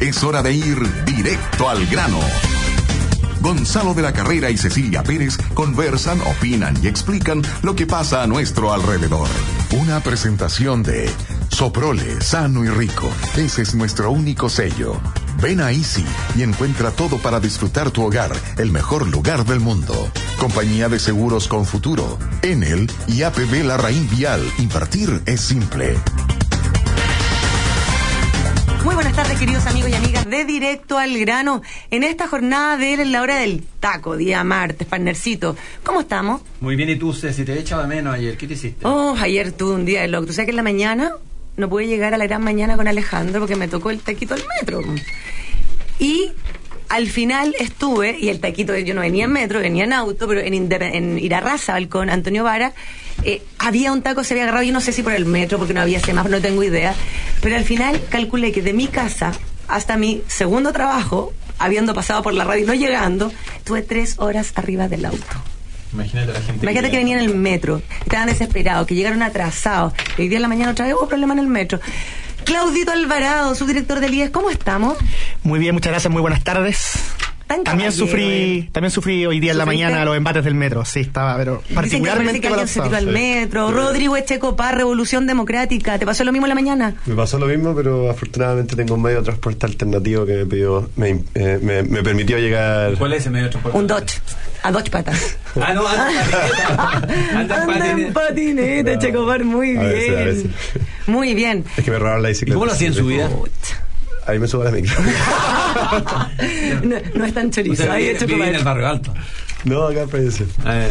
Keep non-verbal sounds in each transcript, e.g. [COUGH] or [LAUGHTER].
Es hora de ir directo al grano. Gonzalo de la Carrera y Cecilia Pérez conversan, opinan y explican lo que pasa a nuestro alrededor. Una presentación de Soprole, sano y rico. Ese es nuestro único sello. Ven a Easy y encuentra todo para disfrutar tu hogar, el mejor lugar del mundo. Compañía de Seguros con Futuro, Enel y APB Larraín Vial. Invertir es simple. Muy buenas tardes, queridos amigos y amigas de Directo al Grano. En esta jornada de la hora del taco, día martes, partnercito. ¿Cómo estamos? Muy bien, ¿y tú, Ceci? Te echaba menos ayer. ¿Qué te hiciste? Oh, ayer tuve un día de loco. ¿Tú sabes que en la mañana no pude llegar a la gran mañana con Alejandro porque me tocó el taquito del metro? Y al final estuve, y el taquito, yo no venía en metro, venía en auto, pero en, Inter, en Irarrázaval con Antonio Vara, eh, había un taco, se había agarrado, yo no sé si por el metro, porque no había semáforo, no tengo idea, pero al final calculé que de mi casa hasta mi segundo trabajo, habiendo pasado por la radio y no llegando, tuve tres horas arriba del auto. Imagínate la gente. Imagínate que, venía en el metro, estaban desesperados, que llegaron atrasados, y hoy día en la mañana otra vez hubo problema en el metro. Claudito Alvarado, subdirector del IES, ¿cómo estamos? Muy bien, muchas gracias, muy buenas tardes. También sufrí, también sufrí hoy día en la mañana los embates del metro, sí, estaba, pero particularmente que, que se tiró al metro. Rodrigo Echecopar, Revolución Democrática, ¿te pasó lo mismo en la mañana? Me pasó lo mismo, pero afortunadamente tengo un medio de transporte alternativo que me pidió, me, eh, me, me permitió llegar. ¿Cuál es ese medio de transporte? Un Dodge. A Dodge patas. [LAUGHS] ah, no, anda, anda en patineta. [LAUGHS] Checopar, muy bien. Muy bien. Es que me robaron la bicicleta. ¿Y cómo lo hacía en su vida? Ahí me subo a la micro. [LAUGHS] no, no, es tan chorizo. Ahí hecho vive en el barrio alto. No, acá parece. Ah,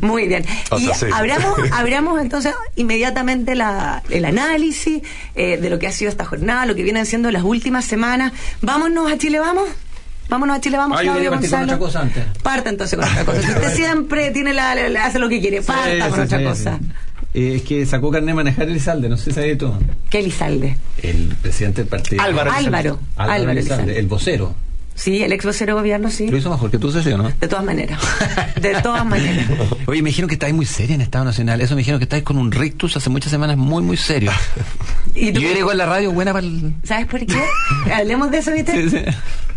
Muy bien. O y sea, sí. abramos, [LAUGHS] abramos entonces inmediatamente la, el análisis eh, de lo que ha sido esta jornada, lo que vienen siendo las últimas semanas. Vámonos a Chile, vamos. Vámonos a Chile, vamos, Ah, yo Claudio con Gonzalo. otra cosa antes. Parta entonces con otra cosa. Si [LAUGHS] usted siempre tiene la, la- la- hace lo que quiere, parta Sí, con sí, otra sí, cosa. Eh, es que sacó carnet de manejar Elizalde, no sé si sabía tú. ¿Qué Elizalde? El presidente del partido. Álvaro. Álvaro. Álvaro Álvaro Elizalde, el vocero. Sí, el ex vocero de gobierno, sí. Lo hizo mejor que tú, Ceci, ¿o no? De todas maneras. De todas maneras. [LAUGHS] Oye, me dijeron que estáis muy seria en Estado Nacional. Eso me dijeron que estáis con un rictus hace muchas semanas muy, muy serio. [LAUGHS] ¿Y tú Yo llego en la radio buena para el... ¿Sabes por qué? Hablemos de eso, ¿viste? Sí, sí.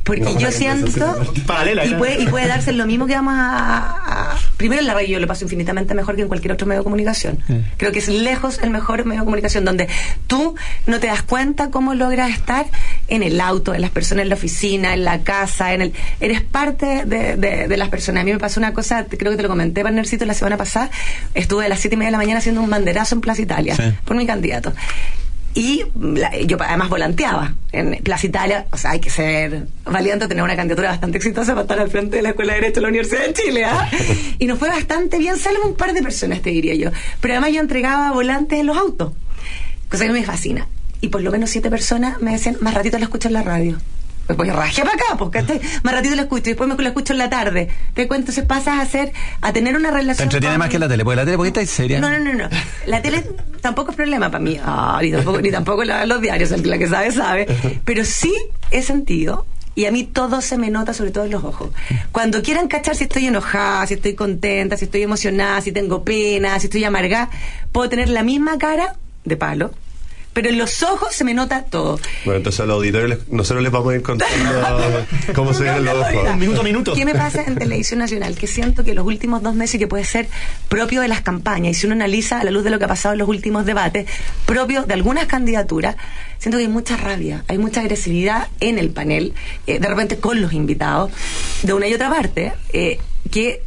Porque No, yo siento paralela, y puede, y puede darse lo mismo que vamos a, a- primero en la radio yo lo paso infinitamente mejor que en cualquier otro medio de comunicación. Creo que es lejos el mejor medio de comunicación donde tú no te das cuenta cómo logras estar en el auto en las personas en la oficina en la casa en el eres parte de, de- de las personas. A mí me pasó una cosa creo que te lo comenté Partnercito la semana pasada. Estuve a las siete y media de la mañana haciendo un banderazo en Plaza Italia Sí. por mi candidato y la- yo además volanteaba en Plaza Italia, o sea, hay que ser valiente, tener una candidatura bastante exitosa para estar al frente de la Escuela de Derecho de la Universidad de Chile, ¿ah? [LAUGHS] Y nos fue bastante bien, salvo un par de personas, te diría yo. Pero además yo entregaba volantes en los autos, cosa que me fascina. Y por lo menos siete personas me decían, más ratito la escucho en la radio. Pues voy rajé para acá, porque más ratito la escucho, y después me la escucho en la tarde. Te cuento, entonces pasas a hacer, a tener una Te relación. entretiene con- más que la tele, porque la tele, ¿por qué estáis seria? no, no, no, no. La tele tampoco es problema para mí. Ah, ni tampoco, ni tampoco la- los diarios, la que sabe, sabe. Pero sí he sentido, y a mí todo se me nota, sobre todo en los ojos. Cuando quieran cachar si estoy enojada, si estoy contenta, si estoy emocionada, si tengo pena, si estoy amargada, puedo tener la misma cara de palo. Pero en los ojos se me nota todo. Bueno, entonces a los auditores les- nosotros les vamos a ir contando [LAUGHS] cómo se ven los ojos. Minuto a minuto. ¿Qué me pasa en televisión nacional? Que siento que los últimos dos meses, que puede ser propio de las campañas, y si uno analiza a la luz de lo que ha pasado en los últimos debates, propio de algunas candidaturas, siento que hay mucha rabia, hay mucha agresividad en el panel, eh, de repente con los invitados, de una y otra parte, eh, que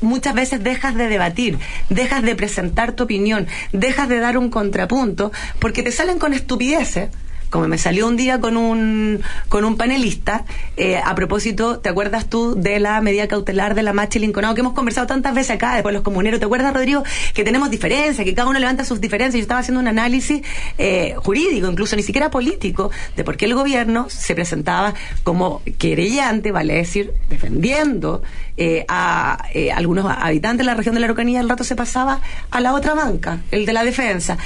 muchas veces dejas de debatir, dejas de presentar tu opinión, dejas de dar un contrapunto, porque te salen con estupideces. Como me salió un día con un, con un panelista, eh, a propósito, ¿te acuerdas tú de la medida cautelar de la Machi Lincolnado que hemos conversado tantas veces acá, después los comuneros? ¿Te acuerdas, Rodrigo, que tenemos diferencias, que cada uno levanta sus diferencias? Yo estaba haciendo un análisis eh, jurídico, incluso ni siquiera político, de por qué el gobierno se presentaba como querellante, vale decir, defendiendo eh, a eh, algunos habitantes de la región de la Araucanía, al rato se pasaba a la otra banca, el de la defensa.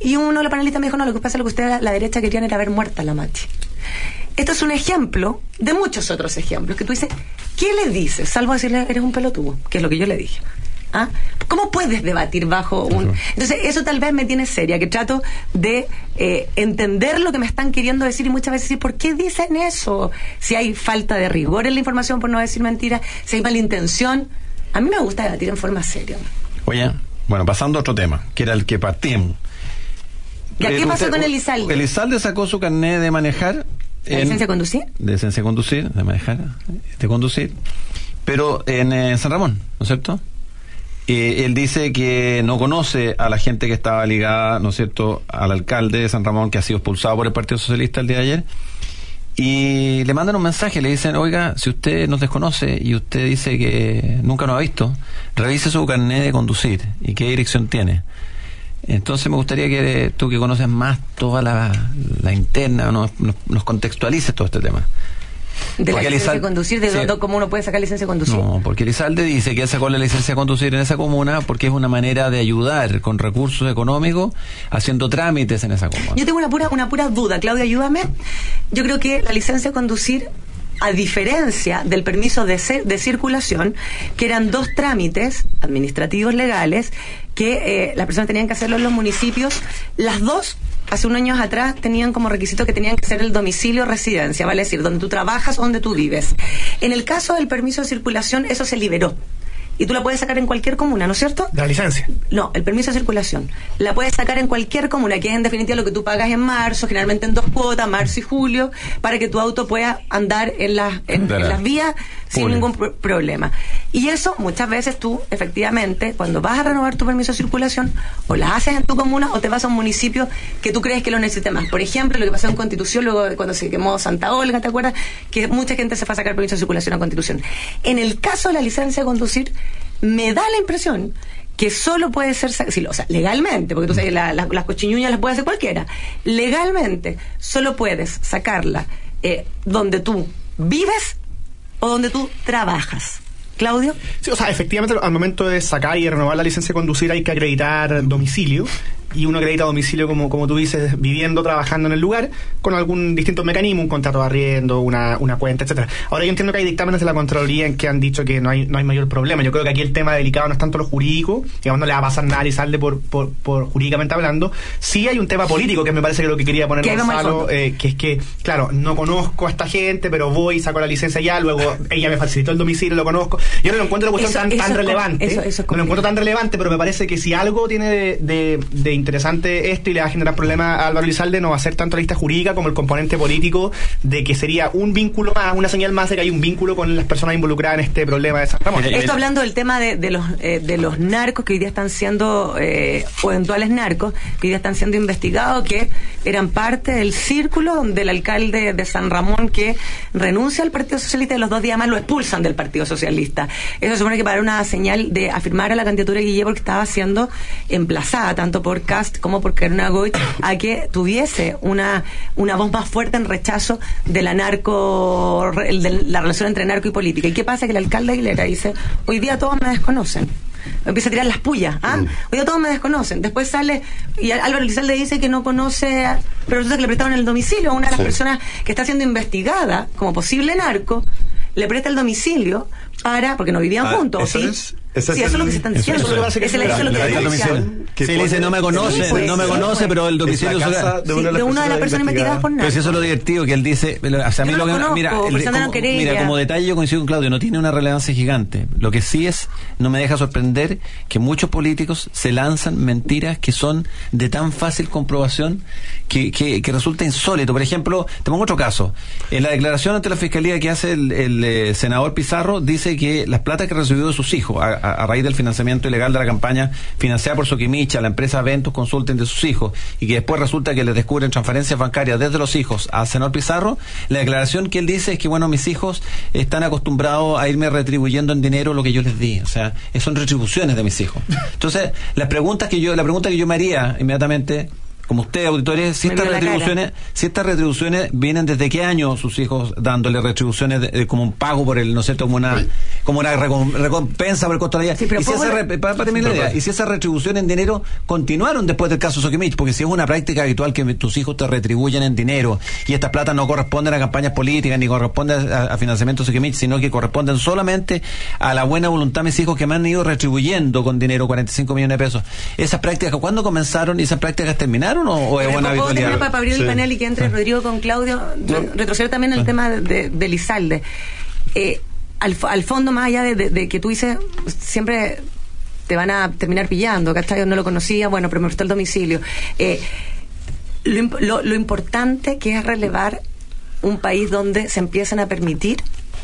Y uno de los panelistas me dijo, no, lo que pasa es que ustedes, la derecha, querían era ver muerta a la Machi. Esto es un ejemplo de muchos otros ejemplos que tú dices, ¿qué le dices? Salvo decirle, eres un pelotudo, que es lo que yo le dije. ¿Ah? ¿Cómo puedes debatir bajo un...? Entonces, eso tal vez me tiene seria, que trato de eh, entender lo que me están queriendo decir y muchas veces decir, ¿por qué dicen eso? Si hay falta de rigor en la información, por no decir mentiras, si hay mala intención. A mí me gusta debatir en forma seria. Oye, bueno, pasando a otro tema, que era el que partimos. ¿Y qué pasó con Elizalde? Elizalde sacó su carnet de manejar. ¿La licencia de conducir? De licencia de conducir, de manejar, de conducir. Pero en eh, San Ramón, ¿no es cierto? él dice que no conoce a la gente que estaba ligada, ¿no es cierto?, al alcalde de San Ramón que ha sido expulsado por el Partido Socialista el día de ayer. Y le mandan un mensaje, le dicen, oiga, si usted nos desconoce y usted dice que nunca nos ha visto, revise su carnet de conducir y qué dirección tiene. Entonces me gustaría que tú que conoces más toda la, interna, nos, nos contextualices todo este tema. ¿De la licencia de conducir? ¿De dónde, cómo uno puede sacar licencia de conducir? No, porque Elizalde dice que él sacó la licencia de conducir en esa comuna porque es una manera de ayudar con recursos económicos haciendo trámites en esa comuna. Yo tengo una pura, una pura duda, Claudia, ayúdame. Yo creo que la licencia de conducir a diferencia del permiso de, de circulación, que eran dos trámites administrativos legales que eh, las personas tenían que hacerlo en los municipios, las dos hace unos años atrás tenían como requisito que tenían que ser el domicilio residencia, vale decir, donde tú trabajas donde tú vives. En el caso del permiso de circulación, eso se liberó y tú la puedes sacar en cualquier comuna, ¿no es cierto? La licencia. No, el permiso de circulación. La puedes sacar en cualquier comuna, que es en definitiva lo que tú pagas en marzo, generalmente en dos cuotas, marzo y julio, para que tu auto pueda andar en, las en, las vías sin ningún problema. Y eso muchas veces tú, efectivamente, cuando vas a renovar tu permiso de circulación, o la haces en tu comuna o te vas a un municipio que tú crees que lo necesite más. Por ejemplo, lo que pasó en Constitución, luego cuando se quemó Santa Olga, ¿te acuerdas? Que mucha gente se fue a sacar permiso de circulación a Constitución. En el caso de la licencia de conducir, me da la impresión que solo puede ser, o sea, legalmente, porque tú sabes, las cochiñuñas las puede hacer cualquiera, legalmente solo puedes sacarla eh, donde tú vives o donde tú trabajas. Claudio. Sí, o sea, efectivamente al momento de sacar y renovar la licencia de conducir hay que acreditar domicilio y uno acredita domicilio, como, como tú dices, viviendo, trabajando en el lugar, con algún distinto mecanismo, un contrato de arriendo, una, una cuenta, etcétera. Ahora yo entiendo que hay dictámenes de la Contraloría en que han dicho que no hay, no hay mayor problema. Yo creo que aquí el tema delicado no es tanto lo jurídico, digamos, no le va a pasar nada y sale por, por, por jurídicamente hablando. Sí hay un tema político que me parece que lo que quería poner Gonzalo, eh, que es que, claro, no conozco a esta gente, pero voy, saco la licencia ya, luego ella me facilitó el domicilio, lo conozco. Yo no lo encuentro una cuestión tan, tan relevante. no lo encuentro tan relevante, pero me parece que si algo tiene de, de, de interesante esto y le va a generar problemas a Álvaro Lizalde, no va a ser tanto la lista jurídica como el componente político de que sería un vínculo más, una señal más de que hay un vínculo con las personas involucradas en este problema de San Ramón. Esto hablando del tema de, los, eh, de los narcos que hoy día están siendo, eh, o eventuales narcos, que hoy día están siendo investigados, que eran parte del círculo del alcalde de San Ramón que renuncia al Partido Socialista y los dos días más lo expulsan del Partido Socialista. Eso supone que para una señal de afirmar a la candidatura de Guillermo que estaba siendo emplazada tanto por Cast como por Karuna Goy a que tuviese una, una voz más fuerte en rechazo de la narco, de la relación entre narco y política. ¿Y qué pasa? Que el alcalde Aguilera dice, hoy día todos me desconocen empieza a tirar las pullas. ¿ah? Mm. Día todos me desconocen. Después sale, y Álvaro Lizalde dice que no conoce, pero resulta que le prestaron el domicilio a una de las personas que está siendo investigada como posible narco, le presta el domicilio para, porque no vivían ah, juntos, ¿sí? Sí, eso es lo que se están diciendo. Eso es lo que se dice, no me conoce, pues, no me conoce, pero el domicilio es de una de, una de las personas investigadas por nada. Pero si eso es lo divertido, que él dice, o sea, a mí lo, que, mira, pues, como, mira, como detalle yo coincido con Claudio, no tiene una relevancia gigante. Lo que sí es, no me deja sorprender que muchos políticos se lanzan mentiras que son de tan fácil comprobación que, que, que resulta insólito. Por ejemplo, te pongo otro caso. En la declaración ante la fiscalía que hace el, el eh, senador Pizarro, dice que las plata que recibió de sus hijos, a, raíz del financiamiento ilegal de la campaña financiada por Soquimicha, la empresa Ventus Consulten de sus hijos, y que después resulta que le descubren transferencias bancarias desde los hijos al senador Pizarro, la declaración que él dice es que, bueno, mis hijos están acostumbrados a irme retribuyendo en dinero lo que yo les di. O sea, son retribuciones de mis hijos. Entonces, las preguntas que yo, la pregunta que yo me haría inmediatamente como usted, auditores, si estas retribuciones, si estas retribuciones vienen desde qué año sus hijos dándole retribuciones como un pago por el, no sé, como una, como una recompensa por el costo de la vida. y, si esa, y si esas retribuciones en dinero continuaron después del caso Sokimich, porque si es una práctica habitual que tus hijos te retribuyen en dinero y estas plata no corresponden a campañas políticas ni corresponden a, financiamiento Sokimich, sino que corresponden solamente a la buena voluntad de mis hijos que me han ido retribuyendo con dinero 45 millones de pesos. ¿Esas prácticas cuándo comenzaron y esas prácticas terminaron o, es buena habitualidad? Para abrir el panel y que entre Rodrigo con Claudio, retroceder también el tema de, de, Lizalde. Eh, al, al, fondo, más allá de, que tú dices, siempre te van a terminar pillando, ¿cachai? No lo conocía, bueno, pero me prestó el domicilio. Eh, lo, lo, importante que es relevar un país donde se empiezan a permitir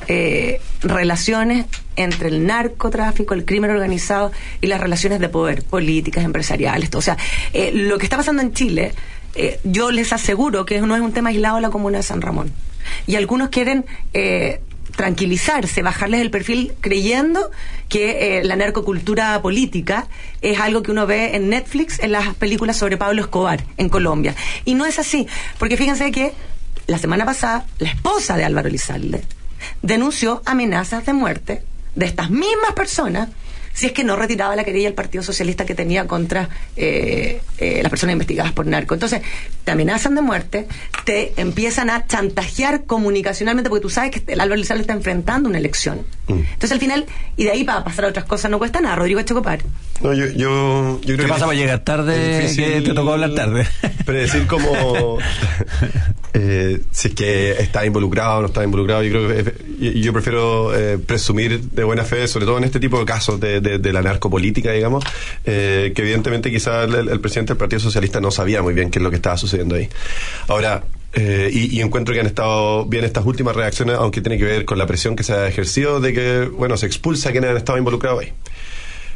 eh, relaciones entre el narcotráfico, el crimen organizado y las relaciones de poder, políticas, empresariales. O sea, eh, lo que está pasando en Chile, eh, yo les aseguro que no es un tema aislado de la comuna de San Ramón. Y algunos quieren tranquilizarse, bajarles el perfil creyendo que la narcocultura política es algo que uno ve en Netflix en las películas sobre Pablo Escobar en Colombia. Y no es así, porque fíjense que la semana pasada la esposa de Álvaro Lizalde denunció amenazas de muerte de estas mismas personas si es que no retiraba la querella el Partido Socialista que tenía contra eh, eh, las personas investigadas por narco. Entonces, te amenazan de muerte, te empiezan a chantajear comunicacionalmente, porque tú sabes que el Álvaro Lizardo está enfrentando una elección. Mm. Entonces, al final, y de ahí para pasar a otras cosas no cuesta nada. Rodrigo Chocopar. No, yo, yo, creo ¿Qué pasa para llegar tarde? Que te tocó hablar tarde. [LAUGHS] Predecir cómo. eh, si es que está involucrado o no está involucrado. Yo creo que yo prefiero eh, presumir de buena fe, sobre todo en este tipo de casos de de, la narcopolítica, digamos, eh, que evidentemente quizás el, presidente del Partido Socialista no sabía muy bien qué es lo que estaba sucediendo ahí. Ahora, eh, y, encuentro que han estado bien estas últimas reacciones, aunque tiene que ver con la presión que se ha ejercido de que, bueno, se expulsa a quienes han estado involucrados ahí.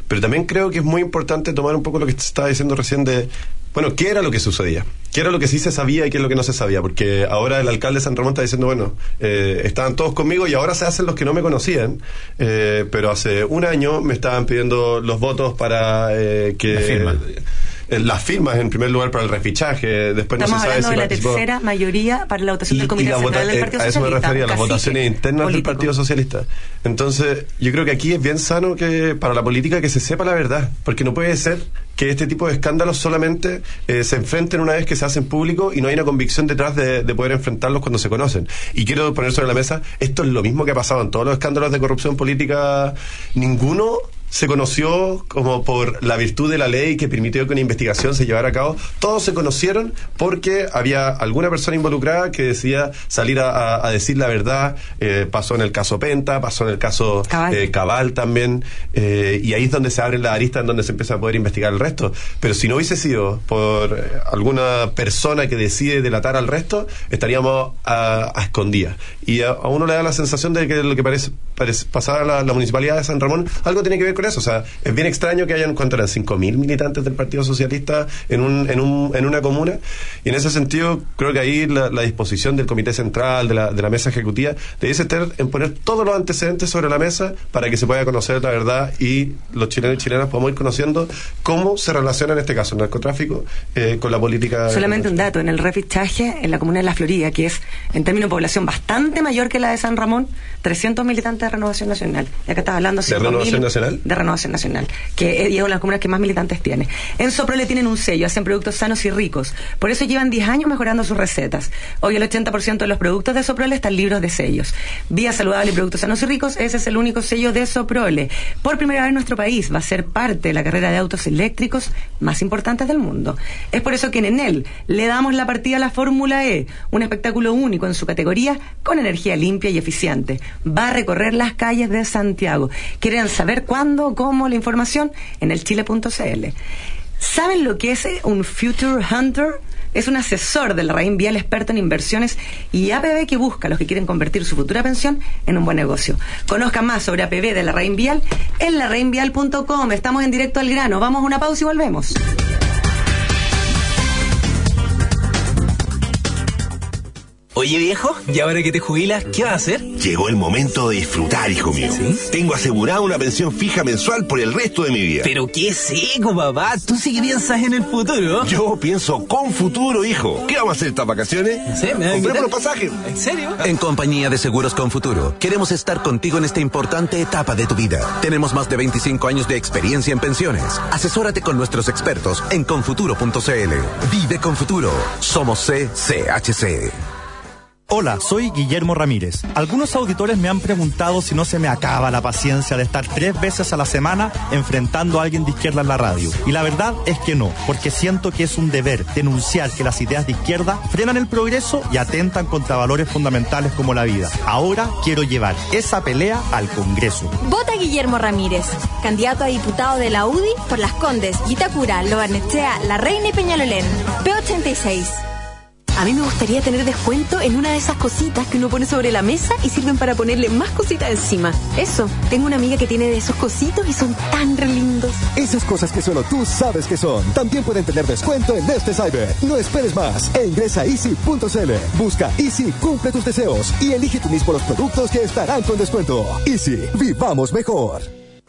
Pero también creo que es muy importante tomar un poco lo que estaba diciendo recién de bueno, ¿qué era lo que sucedía? ¿Qué era lo que sí se sabía y qué es lo que no se sabía? Porque ahora el alcalde de San Ramón está diciendo, bueno, eh, estaban todos conmigo y ahora se hacen los que no me conocían, eh, pero hace un año me estaban pidiendo los votos para eh, que... Eh, las firmas en primer lugar para el refichaje, después Estamos no se sabe hablando de la tercera mayoría para la votación del Comité Central del Partido Socialista. A eso me refería, las votaciones internas del Partido Socialista. Entonces, yo creo que aquí es bien sano que para la política que se sepa la verdad, porque no puede ser que este tipo de escándalos solamente eh, se enfrenten una vez que se hacen público y no hay una convicción detrás de, de, poder enfrentarlos cuando se conocen. Y quiero poner sobre la mesa, esto es lo mismo que ha pasado en todos los escándalos de corrupción política. Ninguno se conoció como por la virtud de la ley que permitió que una investigación se llevara a cabo. Todos se conocieron porque había alguna persona involucrada que decía salir a, decir la verdad. Eh, pasó en el caso Penta, pasó en el caso Cabal, eh, también. Eh, y ahí es donde se abre la arista en donde se empieza a poder investigar el resto. Pero si no hubiese sido por alguna persona que decide delatar al resto, estaríamos a, escondidas. Y a, uno le da la sensación de que lo que parece, parece pasar a la, la municipalidad de San Ramón algo tiene que ver con eso. O sea, es bien extraño que hayan, ¿cuánto eran? 5.000 militantes del Partido Socialista en, un, en, un, en una comuna. Y en ese sentido, creo que ahí la, disposición del Comité Central, de la, de la mesa ejecutiva, debe ser en poner todos los antecedentes sobre la mesa para que se pueda conocer la verdad y los chilenos y chilenas podamos ir conociendo cómo se relaciona en este caso el narcotráfico eh, con la política. Solamente un dato, en el refichaje en la comuna de La Florida, que es en términos de población bastante mayor que la de San Ramón, 300 militantes de Renovación Nacional. Y acá estaba hablando de Renovación Nacional. De Renovación Nacional, que es una de las comunas que más militantes tiene. En Soprole tienen un sello, hacen productos sanos y ricos. Por eso llevan 10 años mejorando sus recetas. Hoy el 80% de los productos de Soprole están libros de sellos. Vía Saludable y Productos Sanos y Ricos, ese es el único sello de Soprole. Por primera vez en nuestro país va a ser parte de la carrera de autos eléctricos más importantes del mundo. Es por eso que en Enel le damos la partida a la Fórmula E, un espectáculo único en su categoría con energía limpia y eficiente. Va a recorrer las calles de Santiago. ¿Quieren saber cuándo, cómo, la información? En el chile.cl. ¿Saben lo que es un Future Hunter? Es un asesor de la Raín Vial experto en inversiones y APB que busca a los que quieren convertir su futura pensión en un buen negocio. Conozcan más sobre APB de la Raín Vial en larrainvial.com. Estamos en directo al grano. Vamos a una pausa y volvemos. Oye viejo, ¿y ahora que te jubilas, qué vas a hacer? Llegó el momento de disfrutar, hijo mío. Tengo asegurada una pensión fija mensual por el resto de mi vida. Pero qué seco, papá. Tú sí que piensas en el futuro. Yo pienso con futuro, hijo. ¿Qué vamos a hacer estas vacaciones? Sí, me Compremos los pasajes. ¿En serio? En compañía de Seguros con Futuro, queremos estar contigo en esta importante etapa de tu vida. Tenemos más de 25 años de experiencia en pensiones. Asesórate con nuestros expertos en confuturo.cl. Vive con futuro. Somos CCHC. Hola, soy Guillermo Ramírez. Algunos auditores me han preguntado si no se me acaba la paciencia de estar tres veces a la semana enfrentando a alguien de izquierda en la radio. Y la verdad es que no, porque siento que es un deber denunciar que las ideas de izquierda frenan el progreso y atentan contra valores fundamentales como la vida. Ahora quiero llevar esa pelea al Congreso. Vota Guillermo Ramírez, candidato a diputado de la UDI por Las Condes, Itacura, Lobarnechea, La Reina y Peñalolén. P86. A mí me gustaría tener descuento en una de esas cositas que uno pone sobre la mesa y sirven para ponerle más cositas encima. Eso, tengo una amiga que tiene de esos cositos y son tan re lindos. Esas cosas que solo tú sabes que son. También pueden tener descuento en este cyber. No esperes más e ingresa a easy.cl. Busca Easy, cumple tus deseos y elige tú mismo los productos que estarán con descuento. Easy, vivamos mejor.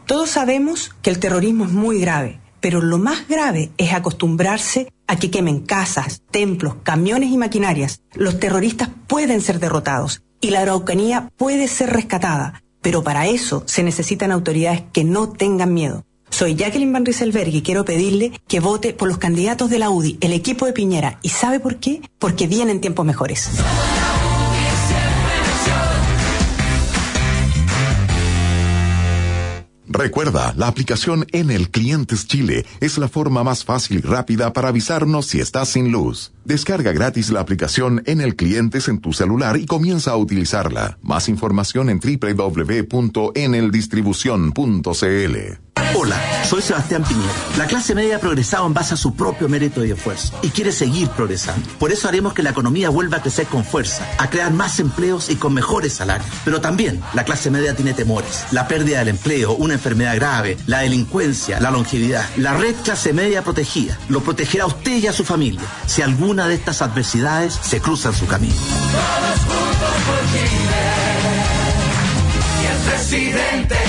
Todos sabemos que el terrorismo es muy grave pero lo más grave es acostumbrarse a que quemen casas, templos, camiones y maquinarias. Los terroristas pueden ser derrotados y la Araucanía puede ser rescatada, pero para eso se necesitan autoridades que no tengan miedo. Soy Jacqueline Van Rieselberg y quiero pedirle que vote por los candidatos de la UDI, el equipo de Piñera. ¿Y sabe por qué? Porque vienen tiempos mejores. Recuerda, la aplicación en el Clientes Chile es la forma más fácil y rápida para avisarnos si estás sin luz. Descarga gratis la aplicación en el Clientes en tu celular y comienza a utilizarla. Más información en www.eneldistribución.cl. Hola, soy Sebastián Piñera. La clase media ha progresado en base a su propio mérito y esfuerzo y quiere seguir progresando. Por eso haremos que la economía vuelva a crecer con fuerza, a crear más empleos y con mejores salarios. Pero también la clase media tiene temores. La pérdida del empleo, una enfermedad grave, la delincuencia, la longevidad. La red clase media protegida lo protegerá a usted y a su familia si alguna de estas adversidades se cruza en su camino. Todos juntos por Chile. Y el presidente.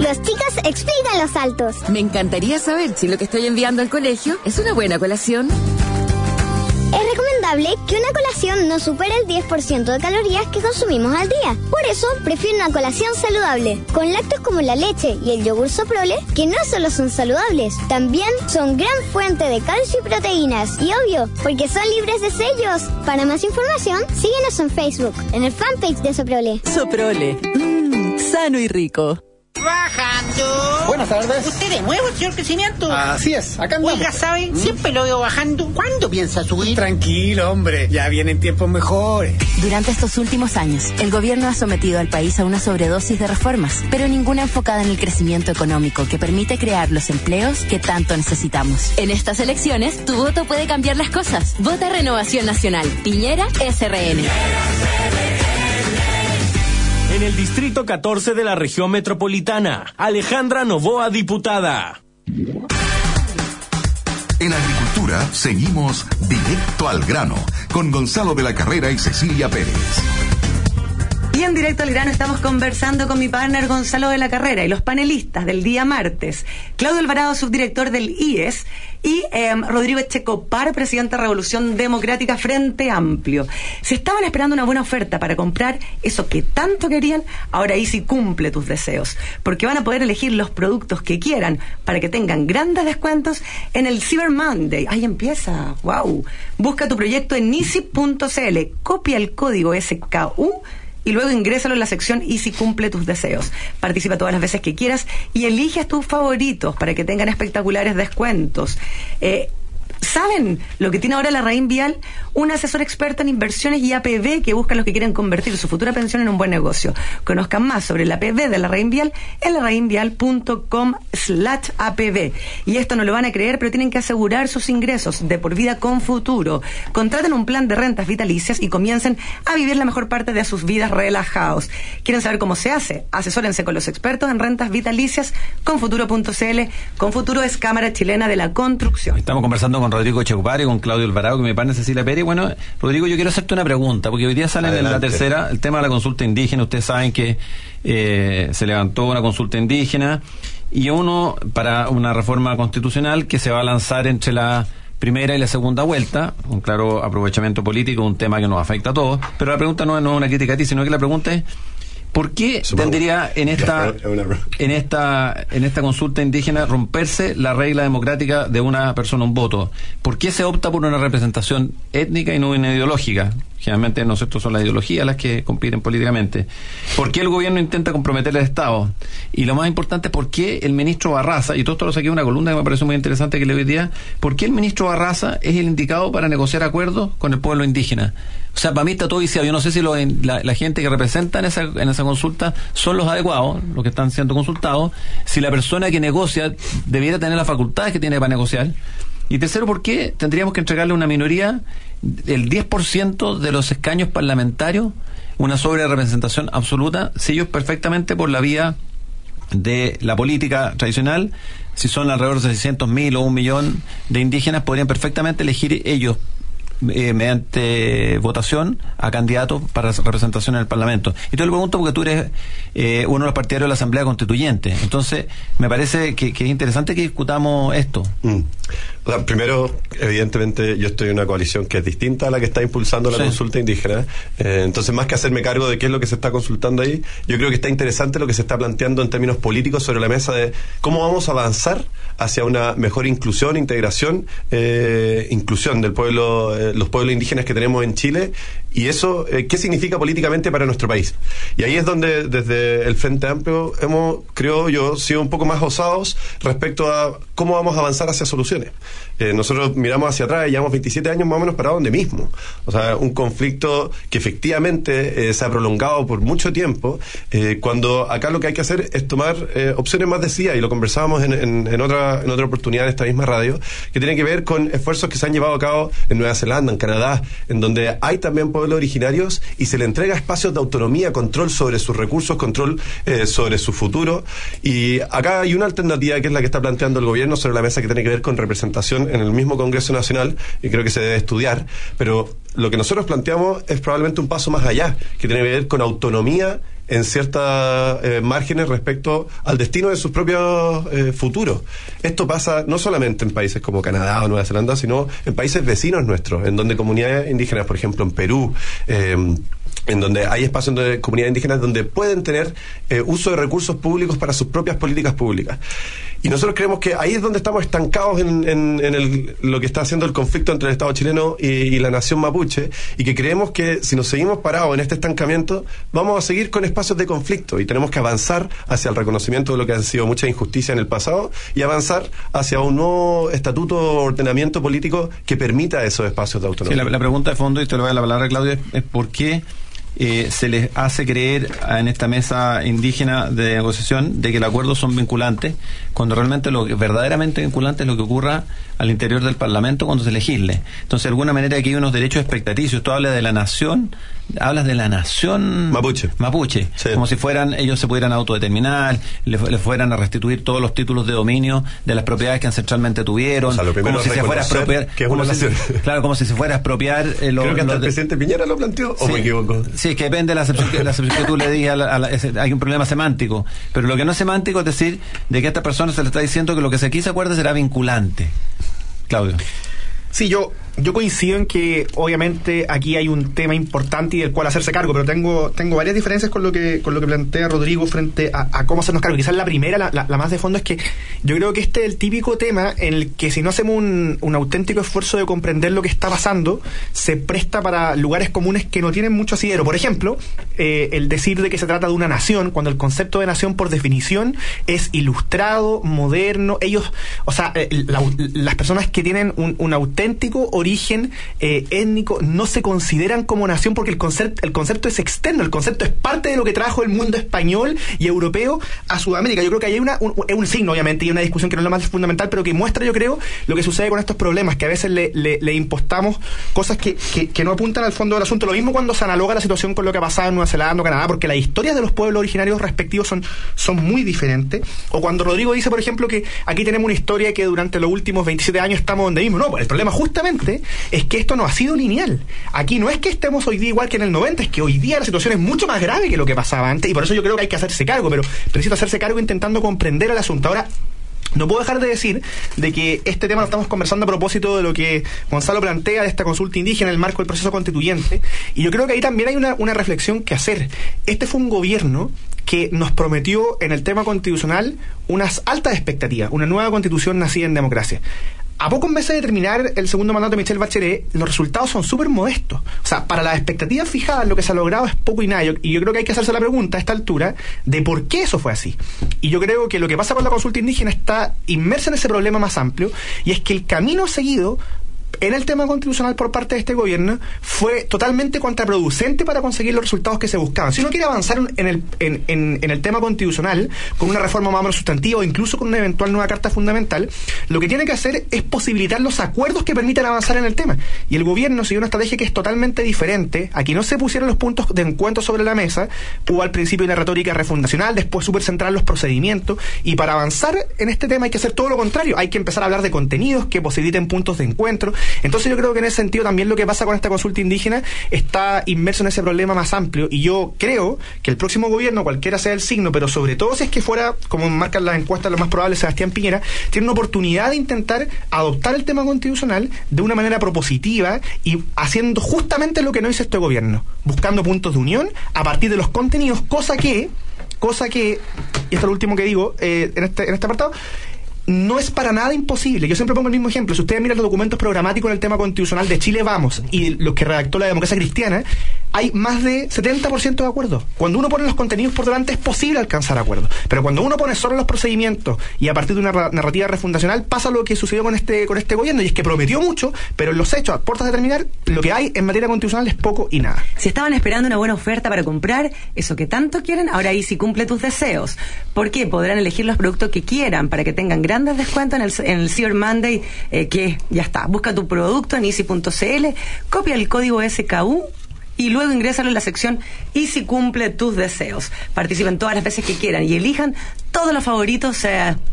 Los chicos explican los saltos. Me encantaría saber si lo que estoy enviando al colegio es una buena colación. Es recomendable que una colación no supere el 10% de calorías que consumimos al día. Por eso, prefiero una colación saludable, con lácteos como la leche y el yogur soprole, que no solo son saludables, también son gran fuente de calcio y proteínas. Y obvio, porque son libres de sellos. Para más información, síguenos en Facebook, en el fanpage de Soprole. Soprole, mmm, sano y rico. Bajando. Buenas tardes. ¿Usted de nuevo, señor Crecimiento? Así es, acá andamos. Oiga, ¿sabe? Siempre lo veo bajando. ¿Cuándo piensa subir? Tranquilo, hombre. Ya vienen tiempos mejores. Durante estos últimos años, el gobierno ha sometido al país a una sobredosis de reformas, pero ninguna enfocada en el crecimiento económico que permite crear los empleos que tanto necesitamos. En estas elecciones, tu voto puede cambiar las cosas. Vota Renovación Nacional. Piñera SRN. En el Distrito 14 de la región metropolitana, Alejandra Novoa, diputada. En agricultura seguimos directo al grano con Gonzalo de la Carrera y Cecilia Pérez. Y en directo al grano estamos conversando con mi partner Gonzalo de la Carrera y los panelistas del día martes. Claudio Alvarado, subdirector del IES, y em, Rodrigo Echecopar, presidente de Revolución Democrática Frente Amplio. Si estaban esperando una buena oferta para comprar eso que tanto querían, ahora Easy cumple tus deseos, porque van a poder elegir los productos que quieran para que tengan grandes descuentos en el Cyber Monday. Ahí empieza, wow. Busca tu proyecto en easy.cl, copia el código SKU y luego ingrésalo en la sección y si cumple tus deseos. Participa todas las veces que quieras y eliges tus favoritos para que tengan espectaculares descuentos. Eh, ¿Saben lo que tiene ahora la Raín Vial? Un asesor experto en inversiones y APB que busca a los que quieren convertir su futura pensión en un buen negocio. Conozcan más sobre la APB de la Raín Vial en larraínvial.com slash APB. Y esto no lo van a creer, pero tienen que asegurar sus ingresos de por vida con futuro. Contraten un plan de rentas vitalicias y comiencen a vivir la mejor parte de sus vidas relajados. ¿Quieren saber cómo se hace? Asesórense con los expertos en rentas vitalicias con futuro.cl. Con Futuro es Cámara Chilena de la Construcción. Estamos conversando con con Rodrigo Checupari, con Claudio Alvarado, que me parece Cecilia Pérez. Bueno, Rodrigo, yo quiero hacerte una pregunta, porque hoy día sale en la tercera el tema de la consulta indígena. Ustedes saben que eh, se levantó una consulta indígena y uno para una reforma constitucional que se va a lanzar entre la primera y la segunda vuelta, un claro aprovechamiento político, un tema que nos afecta a todos. Pero la pregunta no, no es una crítica a ti, sino que la pregunta es ¿Por qué tendría en esta, [LAUGHS] en esta, en esta consulta indígena romperse la regla democrática de una persona un voto? ¿Por qué se opta por una representación étnica y no una ideológica? Generalmente nosotros son las ideologías las que compiten políticamente. ¿Por qué el gobierno intenta comprometer al Estado? Y lo más importante, ¿por qué el ministro Barraza, y todo esto lo saqué en una columna que me parece muy interesante que le hoy día, ¿por qué el ministro Barraza es el indicado para negociar acuerdos con el pueblo indígena? O sea, para mí está todo viciado. Yo no sé si la, gente que representa en esa, en esa consulta son los adecuados, los que están siendo consultados. Si la persona que negocia debiera tener las facultades que tiene para negociar. Y tercero, ¿por qué tendríamos que entregarle una minoría el 10% de los escaños parlamentarios, una sobre representación absoluta, si ellos perfectamente por la vía de la política tradicional, si son alrededor de 600.000 o un millón de indígenas, podrían perfectamente elegir ellos eh, mediante votación a candidatos para representación en el Parlamento. Y te lo pregunto porque tú eres eh, uno de los partidarios de la Asamblea Constituyente. Entonces, me parece que, es interesante que discutamos esto. Mm. Primero, evidentemente, yo estoy en una coalición que es distinta a la que está impulsando la consulta indígena. Eh, entonces, más que hacerme cargo de qué es lo que se está consultando ahí, yo creo que está interesante lo que se está planteando en términos políticos sobre la mesa de cómo vamos a avanzar hacia una mejor inclusión, integración, inclusión del pueblo los pueblos indígenas que tenemos en Chile y eso, eh, ¿qué significa políticamente para nuestro país? Y ahí es donde desde el Frente Amplio hemos, creo yo, sido un poco más osados respecto a cómo vamos a avanzar hacia soluciones. Eh, nosotros miramos hacia atrás y llevamos 27 años más o menos para donde mismo. O sea, un conflicto que efectivamente eh, se ha prolongado por mucho tiempo, cuando acá lo que hay que hacer es tomar opciones más decididas, y lo conversábamos en, en, otra, en otra oportunidad en esta misma radio, que tiene que ver con esfuerzos que se han llevado a cabo en Nueva Zelanda, en Canadá, en donde hay también pueblos originarios y se le entrega espacios de autonomía, control sobre sus recursos, control eh, sobre su futuro. Y acá hay una alternativa que es la que está planteando el gobierno sobre la mesa que tiene que ver con representación en el mismo Congreso Nacional y creo que se debe estudiar. Pero lo que nosotros planteamos es probablemente un paso más allá, que tiene que ver con autonomía en ciertas eh, márgenes respecto al destino de sus propios eh, futuros. Esto pasa no solamente en países como Canadá o Nueva Zelanda, sino en países vecinos nuestros, en donde comunidades indígenas, por ejemplo en Perú, eh, en donde hay espacios de comunidades indígenas donde pueden tener eh, uso de recursos públicos para sus propias políticas públicas. Y nosotros creemos que ahí es donde estamos estancados en, en, lo que está haciendo el conflicto entre el Estado chileno y, la nación mapuche, y que creemos que si nos seguimos parados en este estancamiento, vamos a seguir con espacios de conflicto y tenemos que avanzar hacia el reconocimiento de lo que han sido muchas injusticias en el pasado y avanzar hacia un nuevo estatuto o ordenamiento político que permita esos espacios de autonomía. Sí, la, pregunta de fondo, y te lo voy a la palabra, Claudia, es por qué eh, se les hace creer en esta mesa indígena de negociación de que los acuerdos son vinculantes, cuando realmente lo que verdaderamente vinculante es lo que ocurra al interior del Parlamento cuando se legisle. Entonces, de alguna manera aquí hay unos derechos expectativos. Tú hablas de la nación, hablas de la nación mapuche, mapuche como si fueran ellos se pudieran autodeterminar, le, fueran a restituir todos los títulos de dominio de las propiedades que ancestralmente tuvieron, como si se fuera a expropiar, [LAUGHS] claro, como si se fuera a expropiar. Eh, Creo que hasta el presidente Piñera lo planteó, o me equivoco. Sí, que depende de la que, tú le digas, hay un problema semántico, pero lo que no es semántico es decir de que a esta persona se le está diciendo que lo que se aquí se acuerda será vinculante. Claudio. Sí, yo yo coincido en que obviamente aquí hay un tema importante y del cual hacerse cargo, pero tengo, tengo varias diferencias con lo que, con lo que plantea Rodrigo frente a, cómo hacernos cargo. Quizás la primera, la, la, más de fondo, es que yo creo que este es el típico tema en el que si no hacemos un, un auténtico esfuerzo de comprender lo que está pasando, se presta para lugares comunes que no tienen mucho asidero. Por ejemplo, eh, el decir de que se trata de una nación, cuando el concepto de nación por definición es ilustrado, moderno, ellos, o sea, eh, las personas que tienen un, un auténtico origen origen eh, étnico no se consideran como nación porque el concepto, el concepto es externo, el concepto es parte de lo que trajo el mundo español y europeo a Sudamérica. Yo creo que hay una, un, signo, obviamente, y una discusión que no es lo más fundamental, pero que muestra, yo creo, lo que sucede con estos problemas, que a veces le, le, impostamos cosas que, que, no apuntan al fondo del asunto. Lo mismo cuando se analoga la situación con lo que ha pasado en Nueva Zelanda o Canadá, porque las historias de los pueblos originarios respectivos son, son muy diferentes. O cuando Rodrigo dice, por ejemplo, que aquí tenemos una historia que durante los últimos 27 años estamos donde mismo. No, pues el problema justamente es que esto no ha sido lineal. Aquí no es que estemos hoy día igual que en el 90, es que hoy día la situación es mucho más grave que lo que pasaba antes y por eso yo creo que hay que hacerse cargo, pero preciso hacerse cargo intentando comprender el asunto. Ahora, no puedo dejar de decir de que este tema lo estamos conversando a propósito de lo que Gonzalo plantea de esta consulta indígena en el marco del proceso constituyente. Y yo creo que ahí también hay una, una reflexión que hacer. Este fue un gobierno que nos prometió en el tema constitucional unas altas expectativas, una nueva constitución nacida en democracia a pocos meses de terminar el segundo mandato de Michelle Bachelet, los resultados son súper modestos. O sea, para las expectativas fijadas, lo que se ha logrado es poco y nada. Y yo creo que hay que hacerse la pregunta a esta altura de por qué eso fue así. Y yo creo que lo que pasa con la consulta indígena está inmersa en ese problema más amplio, y es que el camino seguido en el tema constitucional por parte de este gobierno fue totalmente contraproducente para conseguir los resultados que se buscaban. Si uno quiere avanzar en el, en, en, el tema constitucional con una reforma más o menos sustantiva o incluso con una eventual nueva carta fundamental, lo que tiene que hacer es posibilitar los acuerdos que permitan avanzar en el tema. Y el gobierno siguió una estrategia que es totalmente diferente. Aquí no se pusieron los puntos de encuentro sobre la mesa, hubo al principio una retórica refundacional, después súper central los procedimientos, y para avanzar en este tema hay que hacer todo lo contrario, hay que empezar a hablar de contenidos que posibiliten puntos de encuentro, entonces yo creo que en ese sentido también lo que pasa con esta consulta indígena está inmerso en ese problema más amplio y yo creo que el próximo gobierno, cualquiera sea el signo, pero sobre todo si es que fuera, como marcan las encuestas, lo más probable, Sebastián Piñera, tiene una oportunidad de intentar adoptar el tema constitucional de una manera propositiva y haciendo justamente lo que no hizo este gobierno, buscando puntos de unión a partir de los contenidos, cosa que cosa que, y esto es lo último que digo eh, en, este, en este apartado, no es para nada imposible. Yo siempre pongo el mismo ejemplo. Si ustedes miran los documentos programáticos en el tema constitucional de Chile Vamos y los que redactó la democracia cristiana, hay más de 70% de acuerdo. Cuando uno pone los contenidos por delante es posible alcanzar acuerdo. Pero cuando uno pone solo los procedimientos y a partir de una narrativa refundacional pasa lo que sucedió con este, con este gobierno y es que prometió mucho, pero en los hechos, a puertas de terminar, lo que hay en materia constitucional es poco y nada. Si estaban esperando una buena oferta para comprar eso que tanto quieren, ahora ahí sí cumple tus deseos. ¿Por qué? Podrán elegir los productos que quieran para que tengan grandes descuentos en el, en Cyber Monday, eh, que ya está. Busca tu producto en easy.cl, copia el código SKU y luego ingresan en la sección y si cumple tus deseos. Participen todas las veces que quieran y elijan todos los favoritos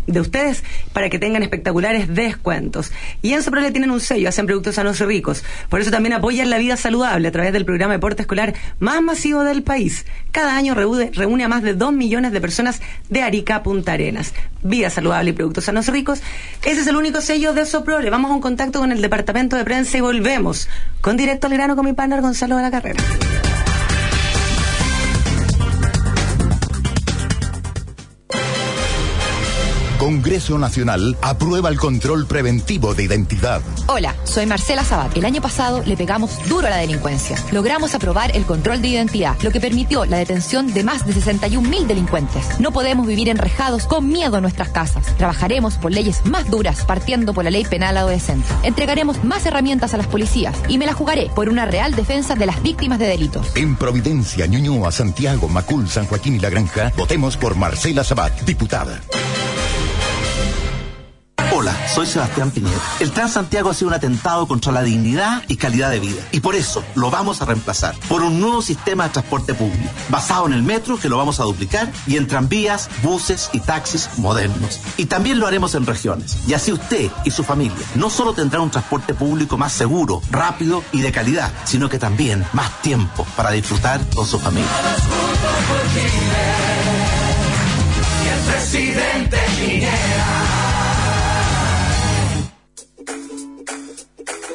de ustedes para que tengan espectaculares descuentos. Y en Soprole tienen un sello, hacen productos sanos y ricos. Por eso también apoyan la vida saludable a través del programa de deporte escolar más masivo del país. Cada año reúne, reúne a más de 2 millones de personas de Arica Punta Arenas. Vida saludable y productos sanos y ricos. Ese es el único sello de Soprole. Vamos a un contacto con el departamento de prensa y volvemos con directo al grano con mi partner Gonzalo de la Carrera. Congreso Nacional aprueba el control preventivo de identidad. Hola, soy Marcela Sabat. El año pasado le pegamos duro a la delincuencia. Logramos aprobar el control de identidad, lo que permitió la detención de más de 61 mil delincuentes. No podemos vivir enrejados con miedo en nuestras casas. Trabajaremos por leyes más duras, partiendo por la ley penal adolescente. Entregaremos más herramientas a las policías y me la jugaré por una real defensa de las víctimas de delitos. En Providencia, Ñuñoa, Santiago, Macul, San Joaquín y La Granja, votemos por Marcela Sabat, diputada. Soy Sebastián Piñera. El Transantiago ha sido un atentado contra la dignidad y calidad de vida. Y por eso lo vamos a reemplazar por un nuevo sistema de transporte público, basado en el metro, que lo vamos a duplicar, y en tranvías, buses y taxis modernos. Y también lo haremos en regiones. Y así usted y su familia no solo tendrán un transporte público más seguro, rápido y de calidad, sino que también más tiempo para disfrutar con su familia. Y el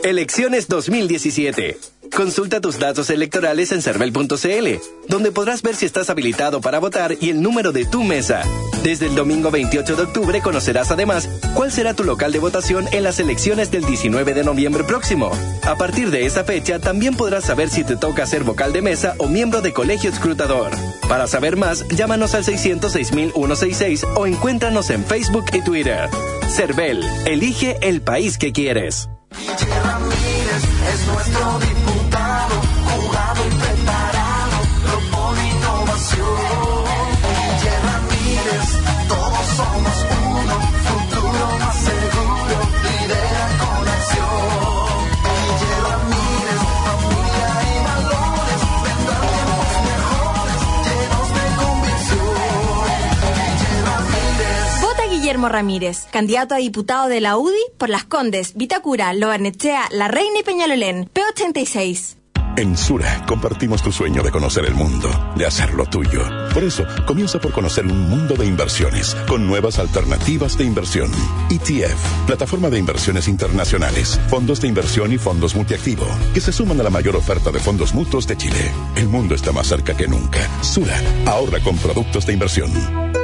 Elecciones 2017. Consulta tus datos electorales en cervel.cl, donde podrás ver si estás habilitado para votar y el número de tu mesa. Desde el domingo 28 de octubre conocerás además cuál será tu local de votación en las elecciones del 19 de noviembre próximo. A partir de esa fecha también podrás saber si te toca ser vocal de mesa o miembro de colegio escrutador. Para saber más, llámanos al 606.166 o encuéntranos en Facebook y Twitter. Cervel, elige el país que quieres. Es nuestro diputado, jugado Ramírez, candidato a diputado de la UDI por Las Condes, Vitacura, Lobarnechea, La Reina y Peñalolén, P86. En Sura compartimos tu sueño de conocer el mundo, de hacerlo tuyo. Por eso, comienza por conocer un mundo de inversiones, con nuevas alternativas de inversión. ETF, plataforma de inversiones internacionales, fondos de inversión y fondos multiactivo, que se suman a la mayor oferta de fondos mutuos de Chile. El mundo está más cerca que nunca. Sura, ahorra con productos de inversión.